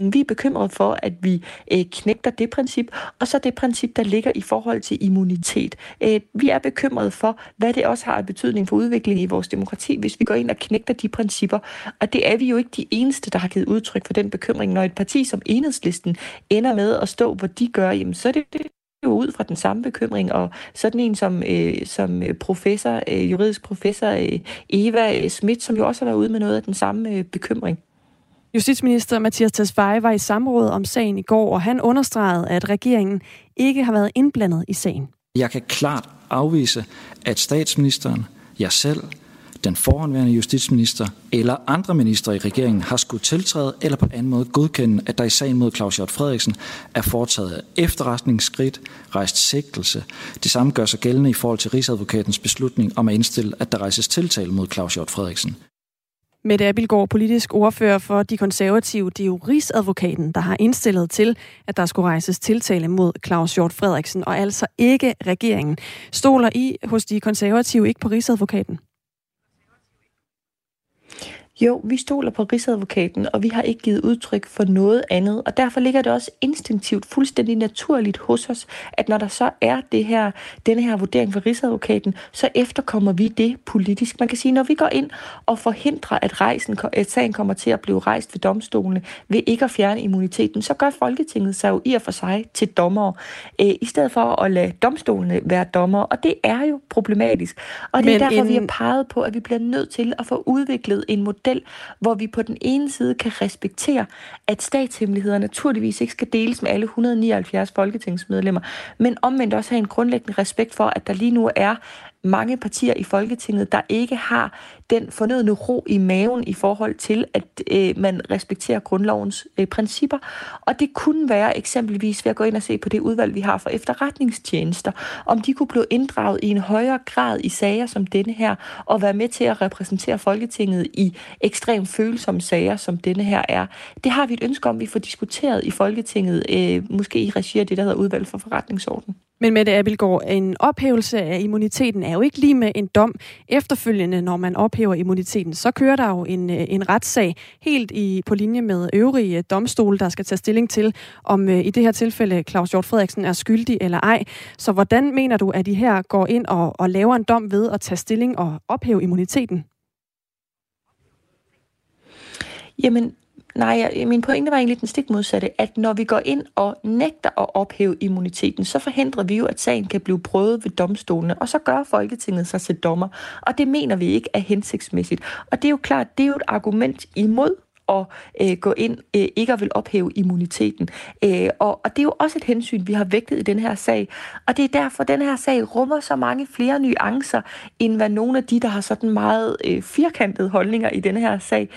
vi er bekymret for, at vi øh, knægter det princip, og så det princip, der ligger i forhold til immunitet. Øh, vi er bekymret for, hvad det også har af betydning for udviklingen i vores demokrati, hvis vi går ind og knægter de principper. Og det er vi jo ikke de eneste, der har givet udtryk for den bekymring. Når et parti som Enhedslisten ender med at stå, hvor de gør, jamen så er det jo ud fra den samme bekymring, og sådan en som, øh, som øh, professor, øh, juridisk professor øh, Eva øh, Schmidt, som jo også har været ude med noget af den samme øh, bekymring. Justitsminister Mathias Tesfaye var i samråd om sagen i går, og han understregede, at regeringen ikke har været indblandet i sagen. Jeg kan klart afvise, at statsministeren, jeg selv, den forhåndværende justitsminister eller andre minister i regeringen har skulle tiltræde eller på anden måde godkende, at der i sagen mod Claus Hjort Frederiksen er foretaget efterretningsskridt, rejst sigtelse. Det samme gør sig gældende i forhold til Rigsadvokatens beslutning om at indstille, at der rejses tiltale mod Claus Hjort Frederiksen. Mette Abildgaard, politisk ordfører for de konservative. Det er jo Rigsadvokaten, der har indstillet til, at der skulle rejses tiltale mod Claus Hjort Frederiksen, og altså ikke regeringen. Stoler I hos de konservative ikke på Rigsadvokaten? Jo, vi stoler på Rigsadvokaten, og vi har ikke givet udtryk for noget andet. Og derfor ligger det også instinktivt fuldstændig naturligt hos os, at når der så er det her, denne her vurdering fra Rigsadvokaten, så efterkommer vi det politisk. Man kan sige, når vi går ind og forhindrer, at, rejsen, at sagen kommer til at blive rejst ved domstolene ved ikke at fjerne immuniteten, så gør Folketinget sig jo i og for sig til dommer, øh, i stedet for at lade domstolene være dommer. Og det er jo problematisk. Og det er Men derfor, en... vi har peget på, at vi bliver nødt til at få udviklet en model, model, hvor vi på den ene side kan respektere, at statshemmeligheder naturligvis ikke skal deles med alle 179 folketingsmedlemmer, men omvendt også have en grundlæggende respekt for, at der lige nu er mange partier i Folketinget, der ikke har den fornødne ro i maven i forhold til, at øh, man respekterer grundlovens øh, principper. Og det kunne være eksempelvis ved at gå ind og se på det udvalg, vi har for efterretningstjenester, om de kunne blive inddraget i en højere grad i sager som denne her, og være med til at repræsentere Folketinget i ekstremt følsomme sager, som denne her er. Det har vi et ønske om, vi får diskuteret i Folketinget, øh, måske i regi af det, der hedder udvalg for forretningsorden. Men Mette Abelgaard, en ophævelse af immuniteten er jo ikke lige med en dom. Efterfølgende, når man ophæver immuniteten, så kører der jo en, øh, en retssag helt i, på linje med øvrige øh, domstole, der skal tage stilling til, om øh, i det her tilfælde Claus Hjort Frederiksen er skyldig eller ej. Så hvordan mener du, at de her går ind og, og laver en dom ved at tage stilling og ophæve immuniteten? Jamen, Nej, min pointe var egentlig den stik modsatte, at når vi går ind og nægter at ophæve immuniteten, så forhindrer vi jo, at sagen kan blive prøvet ved domstolene, og så gør Folketinget sig til dommer. Og det mener vi ikke er hensigtsmæssigt. Og det er jo klart, det er jo et argument imod at øh, gå ind, øh, ikke at vil ophæve immuniteten. Øh, og, og det er jo også et hensyn, vi har vægtet i den her sag. Og det er derfor, at den her sag rummer så mange flere nuancer, end hvad nogle af de, der har sådan meget øh, firkantede holdninger i den her sag,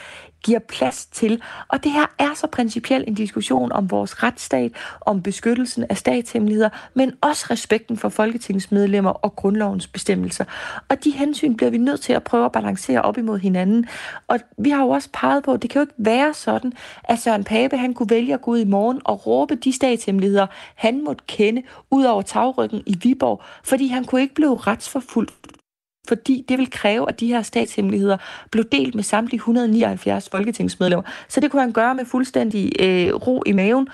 giver plads til. Og det her er så principielt en diskussion om vores retsstat, om beskyttelsen af statshemmeligheder, men også respekten for folketingsmedlemmer og grundlovens bestemmelser. Og de hensyn bliver vi nødt til at prøve at balancere op imod hinanden. Og vi har jo også peget på, at det kan jo ikke være sådan, at Søren Pape han kunne vælge at gå ud i morgen og råbe de statshemmeligheder, han måtte kende ud over tagryggen i Viborg, fordi han kunne ikke blive retsforfulgt fordi det vil kræve, at de her statshemmeligheder blev delt med samtlige 179 folketingsmedlemmer. Så det kunne han gøre med fuldstændig øh, ro i maven.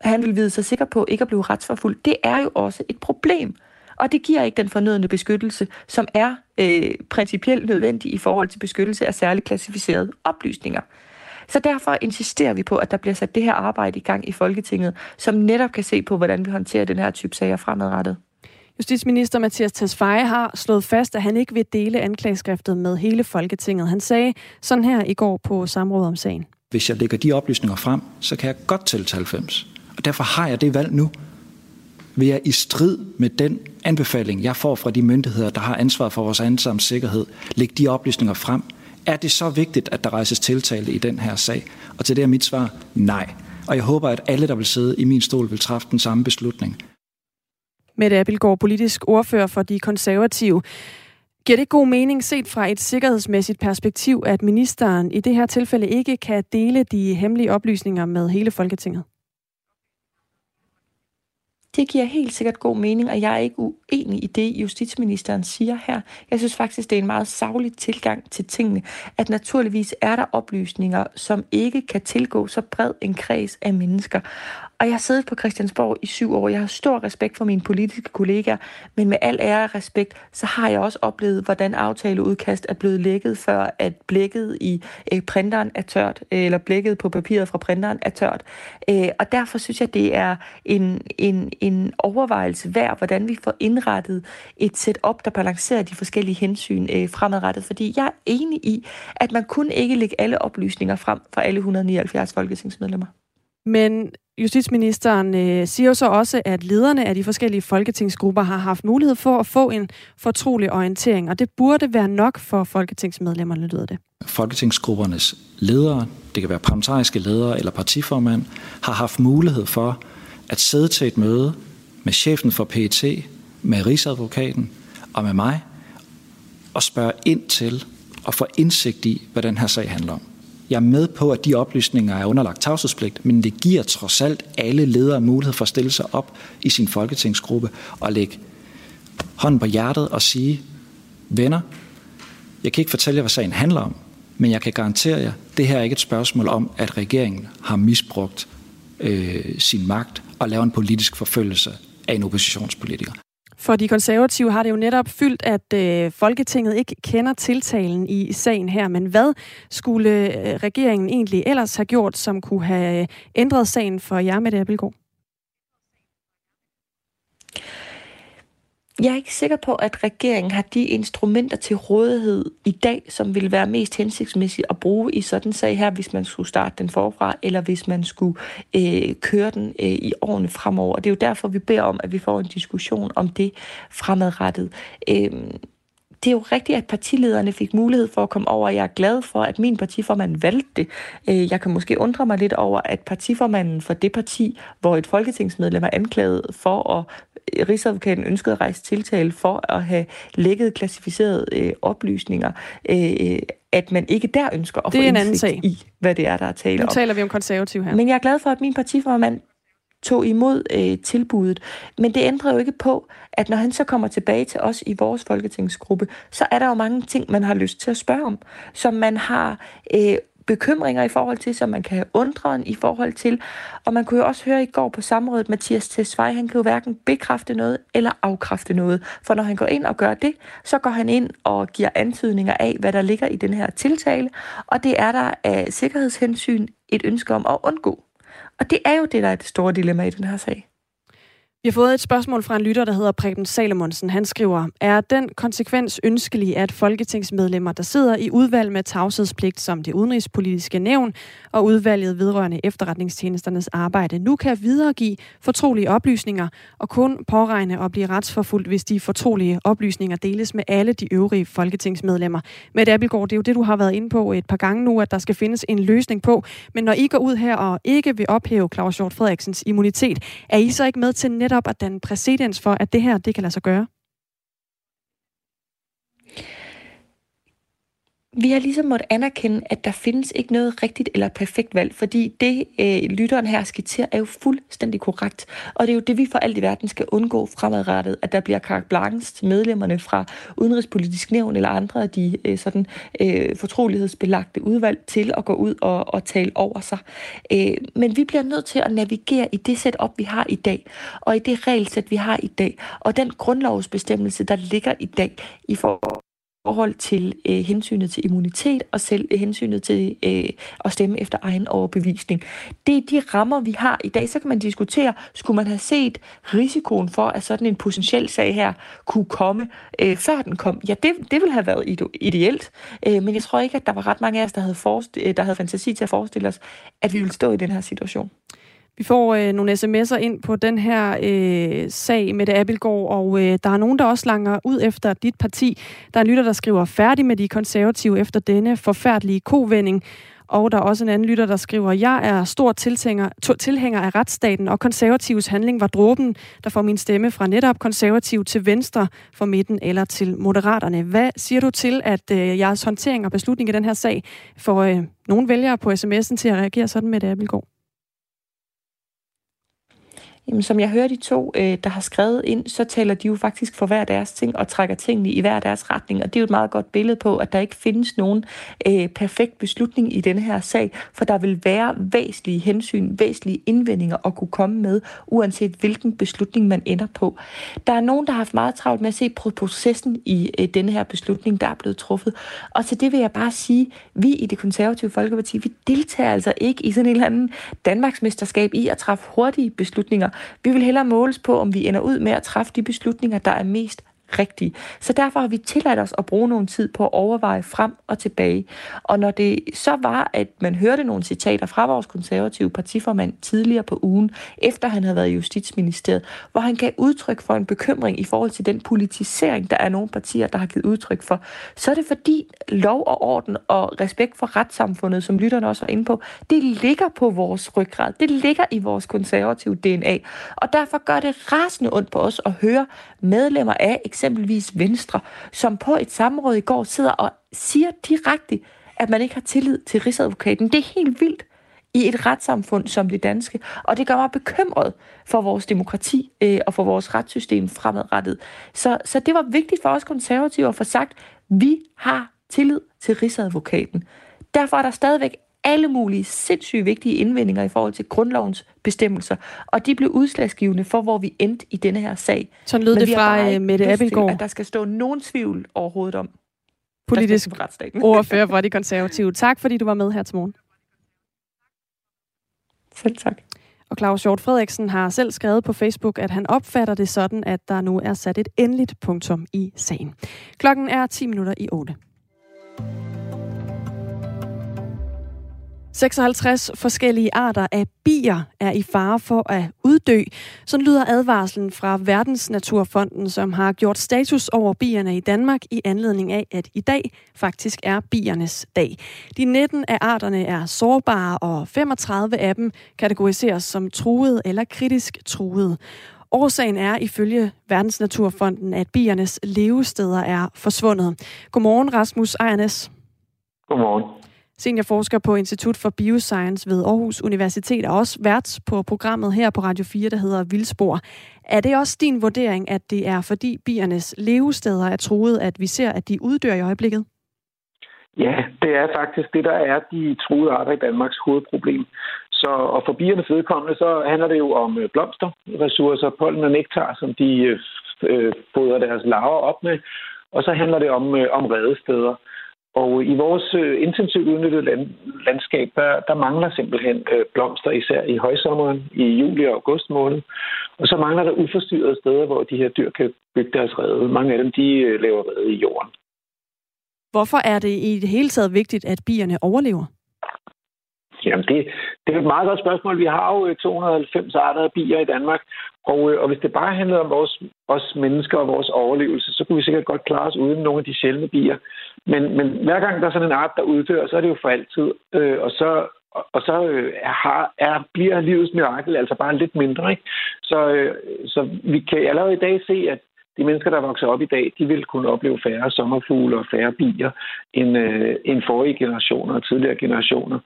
Han vil vide sig sikker på ikke at blive retsforfulgt. Det er jo også et problem. Og det giver ikke den fornødende beskyttelse, som er øh, principielt nødvendig i forhold til beskyttelse af særligt klassificerede oplysninger. Så derfor insisterer vi på, at der bliver sat det her arbejde i gang i Folketinget, som netop kan se på, hvordan vi håndterer den her type sager fremadrettet. Justitsminister Mathias Tesfaye har slået fast, at han ikke vil dele anklageskriftet med hele Folketinget. Han sagde sådan her i går på samråd om sagen. Hvis jeg lægger de oplysninger frem, så kan jeg godt tælle 90. Og derfor har jeg det valg nu. Vil jeg i strid med den anbefaling, jeg får fra de myndigheder, der har ansvar for vores ansamme sikkerhed, lægge de oplysninger frem? Er det så vigtigt, at der rejses tiltale i den her sag? Og til det er mit svar nej. Og jeg håber, at alle, der vil sidde i min stol, vil træffe den samme beslutning. Mette Abelgaard, politisk ordfører for de konservative. Giver det god mening set fra et sikkerhedsmæssigt perspektiv, at ministeren i det her tilfælde ikke kan dele de hemmelige oplysninger med hele Folketinget? Det giver helt sikkert god mening, og jeg er ikke uenig i det, justitsministeren siger her. Jeg synes faktisk, det er en meget savlig tilgang til tingene, at naturligvis er der oplysninger, som ikke kan tilgå så bred en kreds af mennesker. Og jeg har siddet på Christiansborg i syv år. Jeg har stor respekt for mine politiske kollegaer, men med al ære og respekt, så har jeg også oplevet, hvordan aftaleudkast er blevet lækket, før at blækket i øh, printeren er tørt, øh, eller blækket på papiret fra printeren er tørt. Øh, og derfor synes jeg, det er en, en, en overvejelse værd, hvordan vi får indrettet et setup, der balancerer de forskellige hensyn øh, fremadrettet. Fordi jeg er enig i, at man kun ikke lægge alle oplysninger frem for alle 179 folketingsmedlemmer. Men justitsministeren øh, siger jo så også, at lederne af de forskellige folketingsgrupper har haft mulighed for at få en fortrolig orientering, og det burde være nok for folketingsmedlemmerne, lyder det. Folketingsgruppernes ledere, det kan være parlamentariske ledere eller partiformand, har haft mulighed for at sidde til et møde med chefen for PET, med rigsadvokaten og med mig, og spørge ind til og få indsigt i, hvad den her sag handler om. Jeg er med på, at de oplysninger er underlagt tavshedspligt, men det giver trods alt alle ledere mulighed for at stille sig op i sin folketingsgruppe og lægge hånden på hjertet og sige, venner, jeg kan ikke fortælle jer, hvad sagen handler om, men jeg kan garantere jer, det her er ikke et spørgsmål om, at regeringen har misbrugt øh, sin magt og laver en politisk forfølgelse af en oppositionspolitiker. For de konservative har det jo netop fyldt, at øh, Folketinget ikke kender tiltalen i sagen her. Men hvad skulle øh, regeringen egentlig ellers have gjort, som kunne have øh, ændret sagen for jer, med det Abelgaard? Jeg er ikke sikker på, at regeringen har de instrumenter til rådighed i dag, som vil være mest hensigtsmæssigt at bruge i sådan en sag her, hvis man skulle starte den forfra, eller hvis man skulle øh, køre den øh, i årene fremover. Og det er jo derfor, vi beder om, at vi får en diskussion om det fremadrettet. Øh, det er jo rigtigt, at partilederne fik mulighed for at komme over. Jeg er glad for, at min partiformand valgte det. Øh, jeg kan måske undre mig lidt over, at partiformanden for det parti, hvor et folketingsmedlem er anklaget for at Rigsadvokaten ønskede at rejse tiltale for at have lækket klassificerede øh, oplysninger, øh, at man ikke der ønsker at det få en anden sag. i, hvad det er, der er tale nu om. Nu taler vi om konservativ her. Men jeg er glad for, at min partiformand tog imod øh, tilbuddet. Men det ændrer jo ikke på, at når han så kommer tilbage til os i vores folketingsgruppe, så er der jo mange ting, man har lyst til at spørge om, som man har øh, bekymringer i forhold til, som man kan have undren i forhold til. Og man kunne jo også høre i går på samrådet, Mathias Tesfaye, han kan jo hverken bekræfte noget eller afkræfte noget. For når han går ind og gør det, så går han ind og giver antydninger af, hvad der ligger i den her tiltale. Og det er der af sikkerhedshensyn et ønske om at undgå. Og det er jo det, der er det store dilemma i den her sag. Vi har fået et spørgsmål fra en lytter, der hedder Preben Salomonsen. Han skriver, er den konsekvens ønskelig, at folketingsmedlemmer, der sidder i udvalg med tavshedspligt som det udenrigspolitiske nævn og udvalget vedrørende efterretningstjenesternes arbejde, nu kan videregive fortrolige oplysninger og kun påregne at blive retsforfulgt, hvis de fortrolige oplysninger deles med alle de øvrige folketingsmedlemmer. Med Abelgaard, det er jo det, du har været inde på et par gange nu, at der skal findes en løsning på. Men når I går ud her og ikke vil ophæve Claus Hjort Frederiksens immunitet, er I så ikke med til netop at danne præcedens for, at det her, det kan lade sig gøre? Vi har ligesom måttet anerkende, at der findes ikke noget rigtigt eller perfekt valg, fordi det, øh, lytteren her skitserer, er jo fuldstændig korrekt. Og det er jo det, vi for alt i verden skal undgå fremadrettet, at der bliver carte blanche til medlemmerne fra Udenrigspolitisk Nævn eller andre af de øh, sådan, øh, fortrolighedsbelagte udvalg til at gå ud og, og tale over sig. Øh, men vi bliver nødt til at navigere i det setup, vi har i dag, og i det regelsæt, vi har i dag, og den grundlovsbestemmelse, der ligger i dag i forhold forhold til øh, hensynet til immunitet og selv øh, hensynet til øh, at stemme efter egen overbevisning. Det er de rammer, vi har i dag. Så kan man diskutere, skulle man have set risikoen for, at sådan en potentiel sag her kunne komme, øh, før den kom? Ja, det, det ville have været ideelt, øh, men jeg tror ikke, at der var ret mange af os, der havde, forest- øh, der havde fantasi til at forestille os, at vi ville stå i den her situation. Vi får øh, nogle sms'er ind på den her øh, sag med det Abelgaard, og øh, der er nogen, der også langer ud efter dit parti. Der er en lytter, der skriver, færdig med de konservative efter denne forfærdelige kovending. Og der er også en anden lytter, der skriver, jeg er stor tilhænger, tilhænger af retsstaten, og konservativs handling var dråben, der får min stemme fra netop konservativ til venstre, for midten eller til moderaterne. Hvad siger du til, at øh, jeres håndtering og beslutning i den her sag får øh, nogle vælgere på sms'en til at reagere sådan med det, Abelgaard? Jamen, som jeg hører de to, øh, der har skrevet ind, så taler de jo faktisk for hver deres ting og trækker tingene i hver deres retning. Og det er jo et meget godt billede på, at der ikke findes nogen øh, perfekt beslutning i denne her sag, for der vil være væsentlige hensyn, væsentlige indvendinger at kunne komme med, uanset hvilken beslutning man ender på. Der er nogen, der har haft meget travlt med at se på processen i øh, denne her beslutning, der er blevet truffet. Og til det vil jeg bare sige, vi i det konservative Folkeparti, vi deltager altså ikke i sådan en eller anden Danmarksmesterskab i at træffe hurtige beslutninger. Vi vil hellere måles på, om vi ender ud med at træffe de beslutninger, der er mest rigtige. Så derfor har vi tilladt os at bruge nogle tid på at overveje frem og tilbage. Og når det så var, at man hørte nogle citater fra vores konservative partiformand tidligere på ugen, efter han havde været i Justitsministeriet, hvor han gav udtryk for en bekymring i forhold til den politisering, der er nogle partier, der har givet udtryk for, så er det fordi lov og orden og respekt for retssamfundet, som lytterne også var inde på, det ligger på vores ryggrad. Det ligger i vores konservative DNA. Og derfor gør det rasende ondt på os at høre medlemmer af eksempelvis Venstre, som på et samråd i går sidder og siger direkte, at man ikke har tillid til Rigsadvokaten. Det er helt vildt i et retssamfund som det danske, og det gør mig bekymret for vores demokrati øh, og for vores retssystem fremadrettet. Så, så det var vigtigt for os konservative at få sagt, at vi har tillid til Rigsadvokaten. Derfor er der stadigvæk alle mulige sindssygt vigtige indvendinger i forhold til grundlovens bestemmelser, og de blev udslagsgivende for, hvor vi endte i denne her sag. Så lød Men det fra øh, Mette Abelgaard. at der skal stå nogen tvivl overhovedet om politisk ordfører for de konservative. Tak, fordi du var med her til morgen. Selv tak. Og Claus Hjort Frederiksen har selv skrevet på Facebook, at han opfatter det sådan, at der nu er sat et endeligt punktum i sagen. Klokken er 10 minutter i 8. 56 forskellige arter af bier er i fare for at uddø. Så lyder advarslen fra Verdensnaturfonden, som har gjort status over bierne i Danmark i anledning af, at i dag faktisk er biernes dag. De 19 af arterne er sårbare, og 35 af dem kategoriseres som truet eller kritisk truet. Årsagen er ifølge Verdensnaturfonden, at biernes levesteder er forsvundet. Godmorgen, Rasmus Ejernes. Godmorgen. Seniorforsker på Institut for Bioscience ved Aarhus Universitet og også vært på programmet her på Radio 4, der hedder Vildspor. Er det også din vurdering, at det er fordi biernes levesteder er truet, at vi ser, at de uddør i øjeblikket? Ja, det er faktisk det, der er de truede arter i Danmarks hovedproblem. Så, og for biernes vedkommende, så handler det jo om blomster, blomsterressourcer, pollen og nektar, som de øh, øh, fodrer deres larver op med. Og så handler det om, øh, om redesteder. Og i vores øh, intensivt udnyttede land, landskab, der, der mangler simpelthen øh, blomster, især i højsommeren, i juli og august måned. Og så mangler der uforstyrrede steder, hvor de her dyr kan bygge deres rede. Mange af dem, de øh, laver rede i jorden. Hvorfor er det i det hele taget vigtigt, at bierne overlever? Jamen, det, det er et meget godt spørgsmål. Vi har jo øh, 290 arter af bier i Danmark, og, øh, og hvis det bare handlede om vores, os mennesker og vores overlevelse, så kunne vi sikkert godt klare os uden nogle af de sjældne bier. Men, men hver gang der er sådan en art, der uddør, så er det jo for altid. Øh, og så, og så øh, har, er, bliver livets mirakel altså bare lidt mindre. Ikke? Så, øh, så vi kan allerede i dag se, at de mennesker, der vokser op i dag, de vil kunne opleve færre sommerfugle og færre bier end, øh, end forrige generationer og tidligere generationer.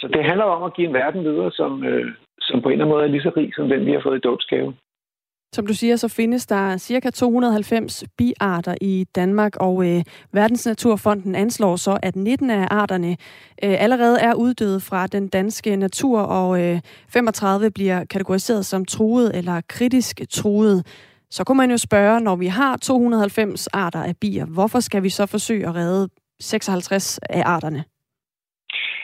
Så det handler om at give en verden videre, som, øh, som på en eller anden måde er lige så rig som den, vi har fået i dåbsgave. Som du siger, så findes der ca. 290 biarter i Danmark, og øh, Verdensnaturfonden anslår så, at 19 af arterne øh, allerede er uddøde fra den danske natur, og øh, 35 bliver kategoriseret som truet eller kritisk truet. Så kunne man jo spørge, når vi har 290 arter af bier, hvorfor skal vi så forsøge at redde 56 af arterne?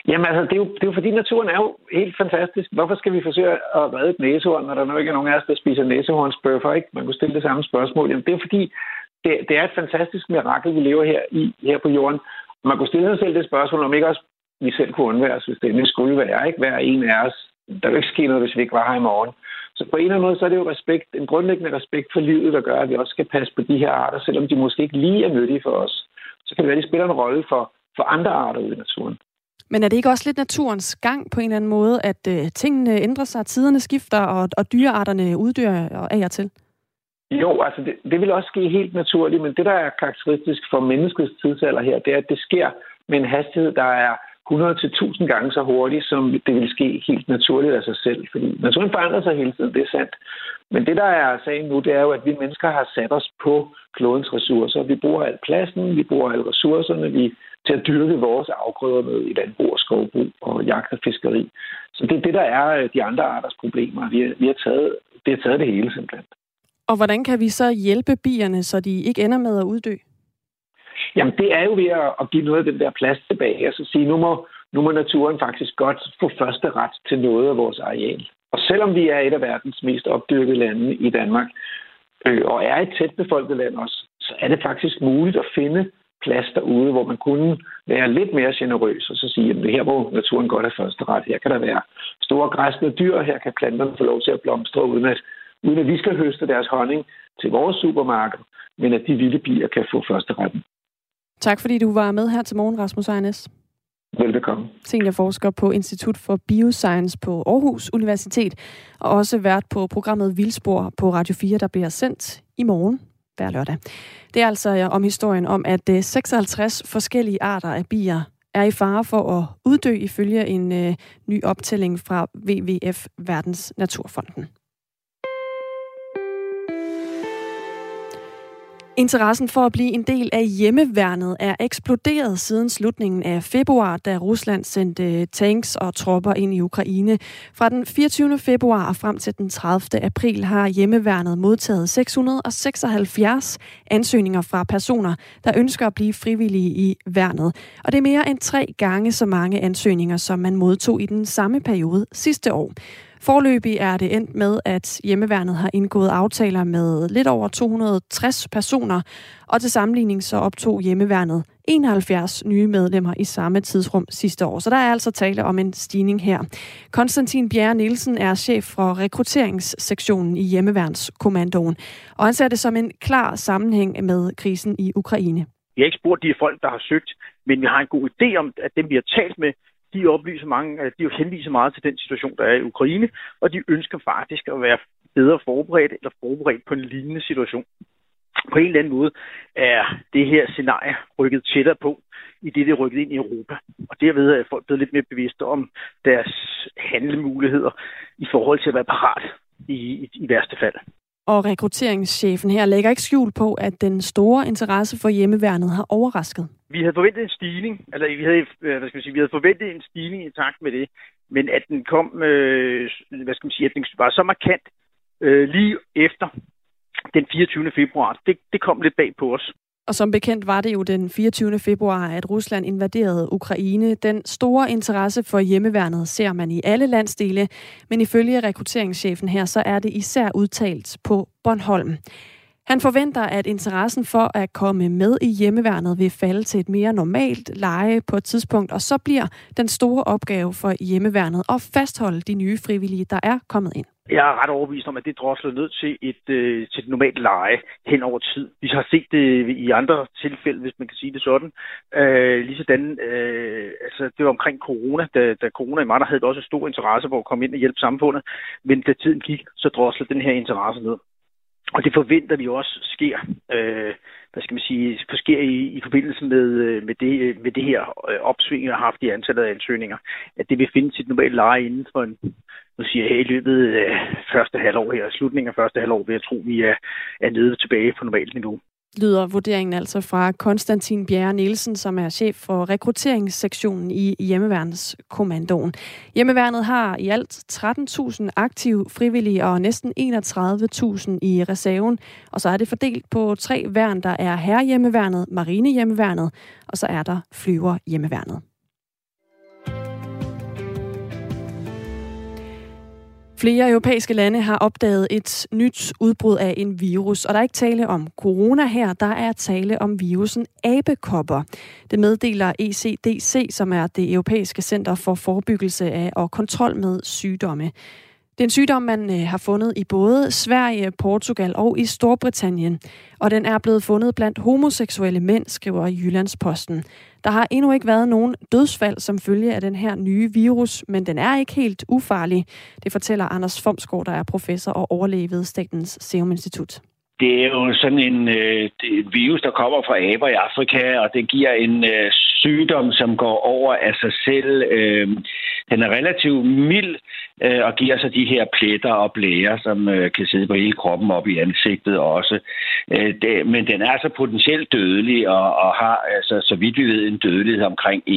Jamen altså, det er, jo, det er jo fordi naturen er jo helt fantastisk. Hvorfor skal vi forsøge at redde et næsehorn, når der nu ikke er nogen af os, der spiser næsehornsbøffer, ikke? Man kunne stille det samme spørgsmål. Jamen det er fordi, det, det er et fantastisk mirakel, vi lever her i her på jorden. Man kunne stille sig selv det spørgsmål, om ikke også vi selv kunne undvære os, hvis det endelig skulle være. Ikke hver en af os. Der vil ikke ske noget, hvis vi ikke var her i morgen. Så på en eller anden måde, så er det jo respekt, en grundlæggende respekt for livet, der gør, at vi også skal passe på de her arter, selvom de måske ikke lige er nyttige for os. Så kan det være, at de spiller en rolle for, for andre arter ude i naturen. Men er det ikke også lidt naturens gang på en eller anden måde, at øh, tingene ændrer sig, tiderne skifter, og, og dyrearterne uddør af og til? Jo, altså det, det vil også ske helt naturligt, men det, der er karakteristisk for menneskets tidsalder her, det er, at det sker med en hastighed, der er 100 til 1000 gange så hurtigt, som det vil ske helt naturligt af sig selv. Fordi naturen forandrer sig hele tiden, det er sandt. Men det, der er sagen nu, det er jo, at vi mennesker har sat os på klodens ressourcer. Vi bruger al pladsen, vi bruger alle ressourcerne, vi til at dyrke vores afgrøder med i landbrug og skovbrug og jagt og fiskeri. Så det er det, der er øh, de andre arters problemer. Vi har, vi har taget, det har taget det hele simpelthen. Og hvordan kan vi så hjælpe bierne, så de ikke ender med at uddø? Jamen, det er jo ved at give noget af den der plads tilbage. Altså sige, nu må, nu må naturen faktisk godt få første ret til noget af vores areal. Og selvom vi er et af verdens mest opdyrkede lande i Danmark, øh, og er et tæt befolket land også, så er det faktisk muligt at finde plads derude, hvor man kunne være lidt mere generøs og så sige, at her hvor naturen godt er første ret. Her kan der være store græsne dyr, her kan planterne få lov til at blomstre, uden at, uden at vi skal høste deres honning til vores supermarked, men at de vilde bier kan få første retten. Tak fordi du var med her til morgen, Rasmus Ejnes. Velbekomme. Seniorforsker på Institut for Bioscience på Aarhus Universitet, og også vært på programmet Vildspor på Radio 4, der bliver sendt i morgen hver lørdag. Det er altså om historien om, at øh, 56 forskellige arter af bier er i fare for at uddø ifølge en øh, ny optælling fra WWF Verdens Naturfonden. Interessen for at blive en del af hjemmeværnet er eksploderet siden slutningen af februar, da Rusland sendte tanks og tropper ind i Ukraine. Fra den 24. februar og frem til den 30. april har hjemmeværnet modtaget 676 ansøgninger fra personer, der ønsker at blive frivillige i værnet. Og det er mere end tre gange så mange ansøgninger, som man modtog i den samme periode sidste år. Forløbig er det endt med, at hjemmeværnet har indgået aftaler med lidt over 260 personer, og til sammenligning så optog hjemmeværnet 71 nye medlemmer i samme tidsrum sidste år. Så der er altså tale om en stigning her. Konstantin Bjerre Nielsen er chef for rekrutteringssektionen i Hjemmeværnskommandoen, og han ser det som en klar sammenhæng med krisen i Ukraine. Jeg har ikke spurgt de folk, der har søgt, men vi har en god idé om, at dem, vi har talt med, de oplyser mange, øh, de henviser meget til den situation, der er i Ukraine, og de ønsker faktisk at være bedre forberedt eller forberedt på en lignende situation. På en eller anden måde er det her scenarie rykket tættere på, i det, det er rykket ind i Europa. Og derved er folk blevet lidt mere bevidste om deres handlemuligheder i forhold til at være parat i, i, i værste fald. Og rekrutteringschefen her lægger ikke skjul på, at den store interesse for hjemmeværnet har overrasket. Vi havde forventet en stigning, eller vi havde, øh, hvad skal man sige, vi havde forventet en stigning i takt med det, men at den kom, øh, hvad skal man sige, at den var så markant øh, lige efter den 24. februar, det, det kom lidt bag på os. Og som bekendt var det jo den 24. februar, at Rusland invaderede Ukraine. Den store interesse for hjemmeværnet ser man i alle landsdele, men ifølge rekrutteringschefen her, så er det især udtalt på Bornholm. Han forventer, at interessen for at komme med i hjemmeværnet vil falde til et mere normalt leje på et tidspunkt, og så bliver den store opgave for hjemmeværnet at fastholde de nye frivillige, der er kommet ind. Jeg er ret overbevist om, at det drosler ned til et, øh, til et normalt leje hen over tid. Vi har set det i andre tilfælde, hvis man kan sige det sådan. Øh, lige sådan, øh, altså det var omkring corona, da, da corona i mange havde også stor interesse for at komme ind og hjælpe samfundet. Men da tiden gik, så drosler den her interesse ned. Og det forventer vi også sker, øh, hvad skal man sige, sker i, i forbindelse med, øh, med, det, øh, med det her øh, opsving, vi har haft i antallet af ansøgninger, at det vil finde sit normale leje inden for en, nu siger jeg, i løbet af første halvår her, slutningen af første halvår, vil jeg tro, vi er, er nede tilbage på normalt niveau lyder vurderingen altså fra Konstantin Bjerre Nielsen, som er chef for rekrutteringssektionen i Hjemmeværnskommandoen. Hjemmeværnet har i alt 13.000 aktive frivillige og næsten 31.000 i reserven. Og så er det fordelt på tre værn, der er herrehjemmeværnet, marinehjemmeværnet, og så er der flyverhjemmeværnet. Flere europæiske lande har opdaget et nyt udbrud af en virus, og der er ikke tale om corona her, der er tale om virusen abekopper. Det meddeler ECDC, som er det europæiske center for forebyggelse af og kontrol med sygdomme. Det er en sygdom, man øh, har fundet i både Sverige, Portugal og i Storbritannien, og den er blevet fundet blandt homoseksuelle mænd, skriver Jyllandsposten. Der har endnu ikke været nogen dødsfald som følge af den her nye virus, men den er ikke helt ufarlig. Det fortæller Anders Fomsgaard, der er professor og overlæge ved Statens Serum Institut. Det er jo sådan en, øh, virus, der kommer fra aber i Afrika, og det giver en øh, sygdom, som går over af sig selv. Øh, den er relativt mild øh, og giver sig de her pletter og blære, som øh, kan sidde på hele kroppen op i ansigtet også. Øh, det, men den er så potentielt dødelig og, og har, altså, så vidt vi ved, en dødelighed omkring 1%,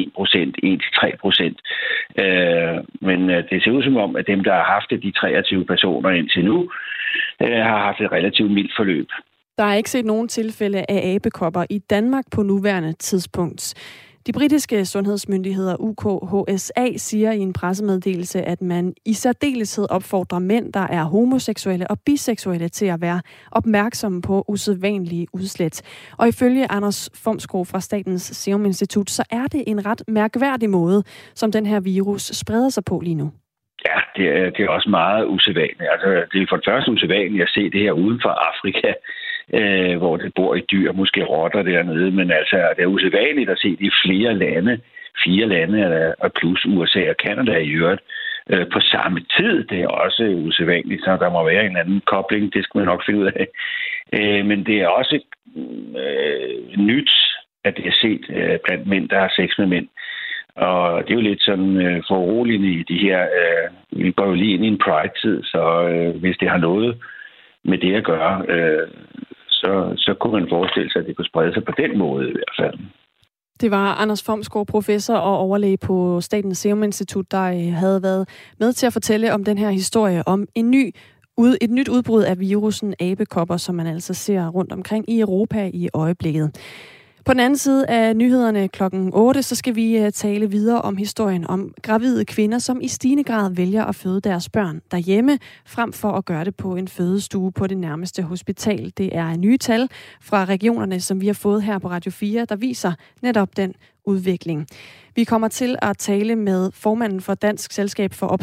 1-3%. Øh, men øh, det ser ud som om, at dem, der har haft det, de 23 personer indtil nu, øh, har haft et relativt mildt forløb. Der er ikke set nogen tilfælde af abekopper i Danmark på nuværende tidspunkt. De britiske sundhedsmyndigheder UKHSA siger i en pressemeddelelse, at man i særdeleshed opfordrer mænd, der er homoseksuelle og biseksuelle til at være opmærksomme på usædvanlige udslæt. Og ifølge Anders Fomskro fra Statens Serum Institut, så er det en ret mærkværdig måde, som den her virus spreder sig på lige nu. Ja, det er, det er også meget usædvanligt. Altså, det er for det første usædvanligt at se det her uden for Afrika, øh, hvor det bor i dyr, måske rotter dernede, men altså, det er usædvanligt at se det i flere lande, fire lande, og plus USA og Kanada i øvrigt, øh, på samme tid. Det er også usædvanligt, så der må være en anden kobling, det skal man nok finde ud af. Øh, men det er også øh, nyt, at det er set øh, blandt mænd, der har sex med mænd. Og det er jo lidt sådan øh, foruroligende i de her... Øh, vi går jo lige ind i en pride-tid, så øh, hvis det har noget med det at gøre, øh, så, så kunne man forestille sig, at det kunne sprede sig på den måde i hvert fald. Det var Anders Fomsgaard, professor og overlæge på Statens Serum Institut, der øh, havde været med til at fortælle om den her historie om en ny ud, et nyt udbrud af virusen abekopper, som man altså ser rundt omkring i Europa i øjeblikket. På den anden side af nyhederne klokken 8, så skal vi øh, tale videre om historien om gravide kvinder, som i stigende grad vælger at føde deres børn derhjemme, frem for at gøre det på en fødestue på det nærmeste hospital. Det er nye tal fra regionerne, som vi har fået her på Radio 4, der viser netop den udvikling. Vi kommer til at tale med formanden for Dansk Selskab for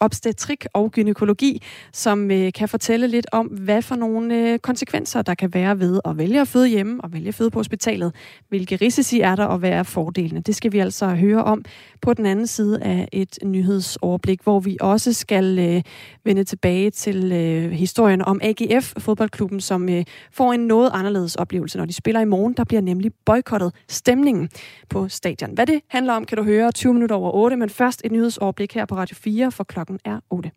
Obstetrik og Gynækologi, som øh, kan fortælle lidt om, hvad for nogle øh, konsekvenser der kan være ved at vælge at føde hjemme og vælge at føde på hospitalet. Hvilke risici er der og hvad er fordelene? Det skal vi altså høre om på den anden side af et nyhedsoverblik, hvor vi også skal øh, vende tilbage til historien om AGF, fodboldklubben, som får en noget anderledes oplevelse, når de spiller i morgen. Der bliver nemlig boykottet stemningen på stadion. Hvad det handler om, kan du høre 20 minutter over 8, men først et nyhedsoverblik her på Radio 4, for klokken er 8.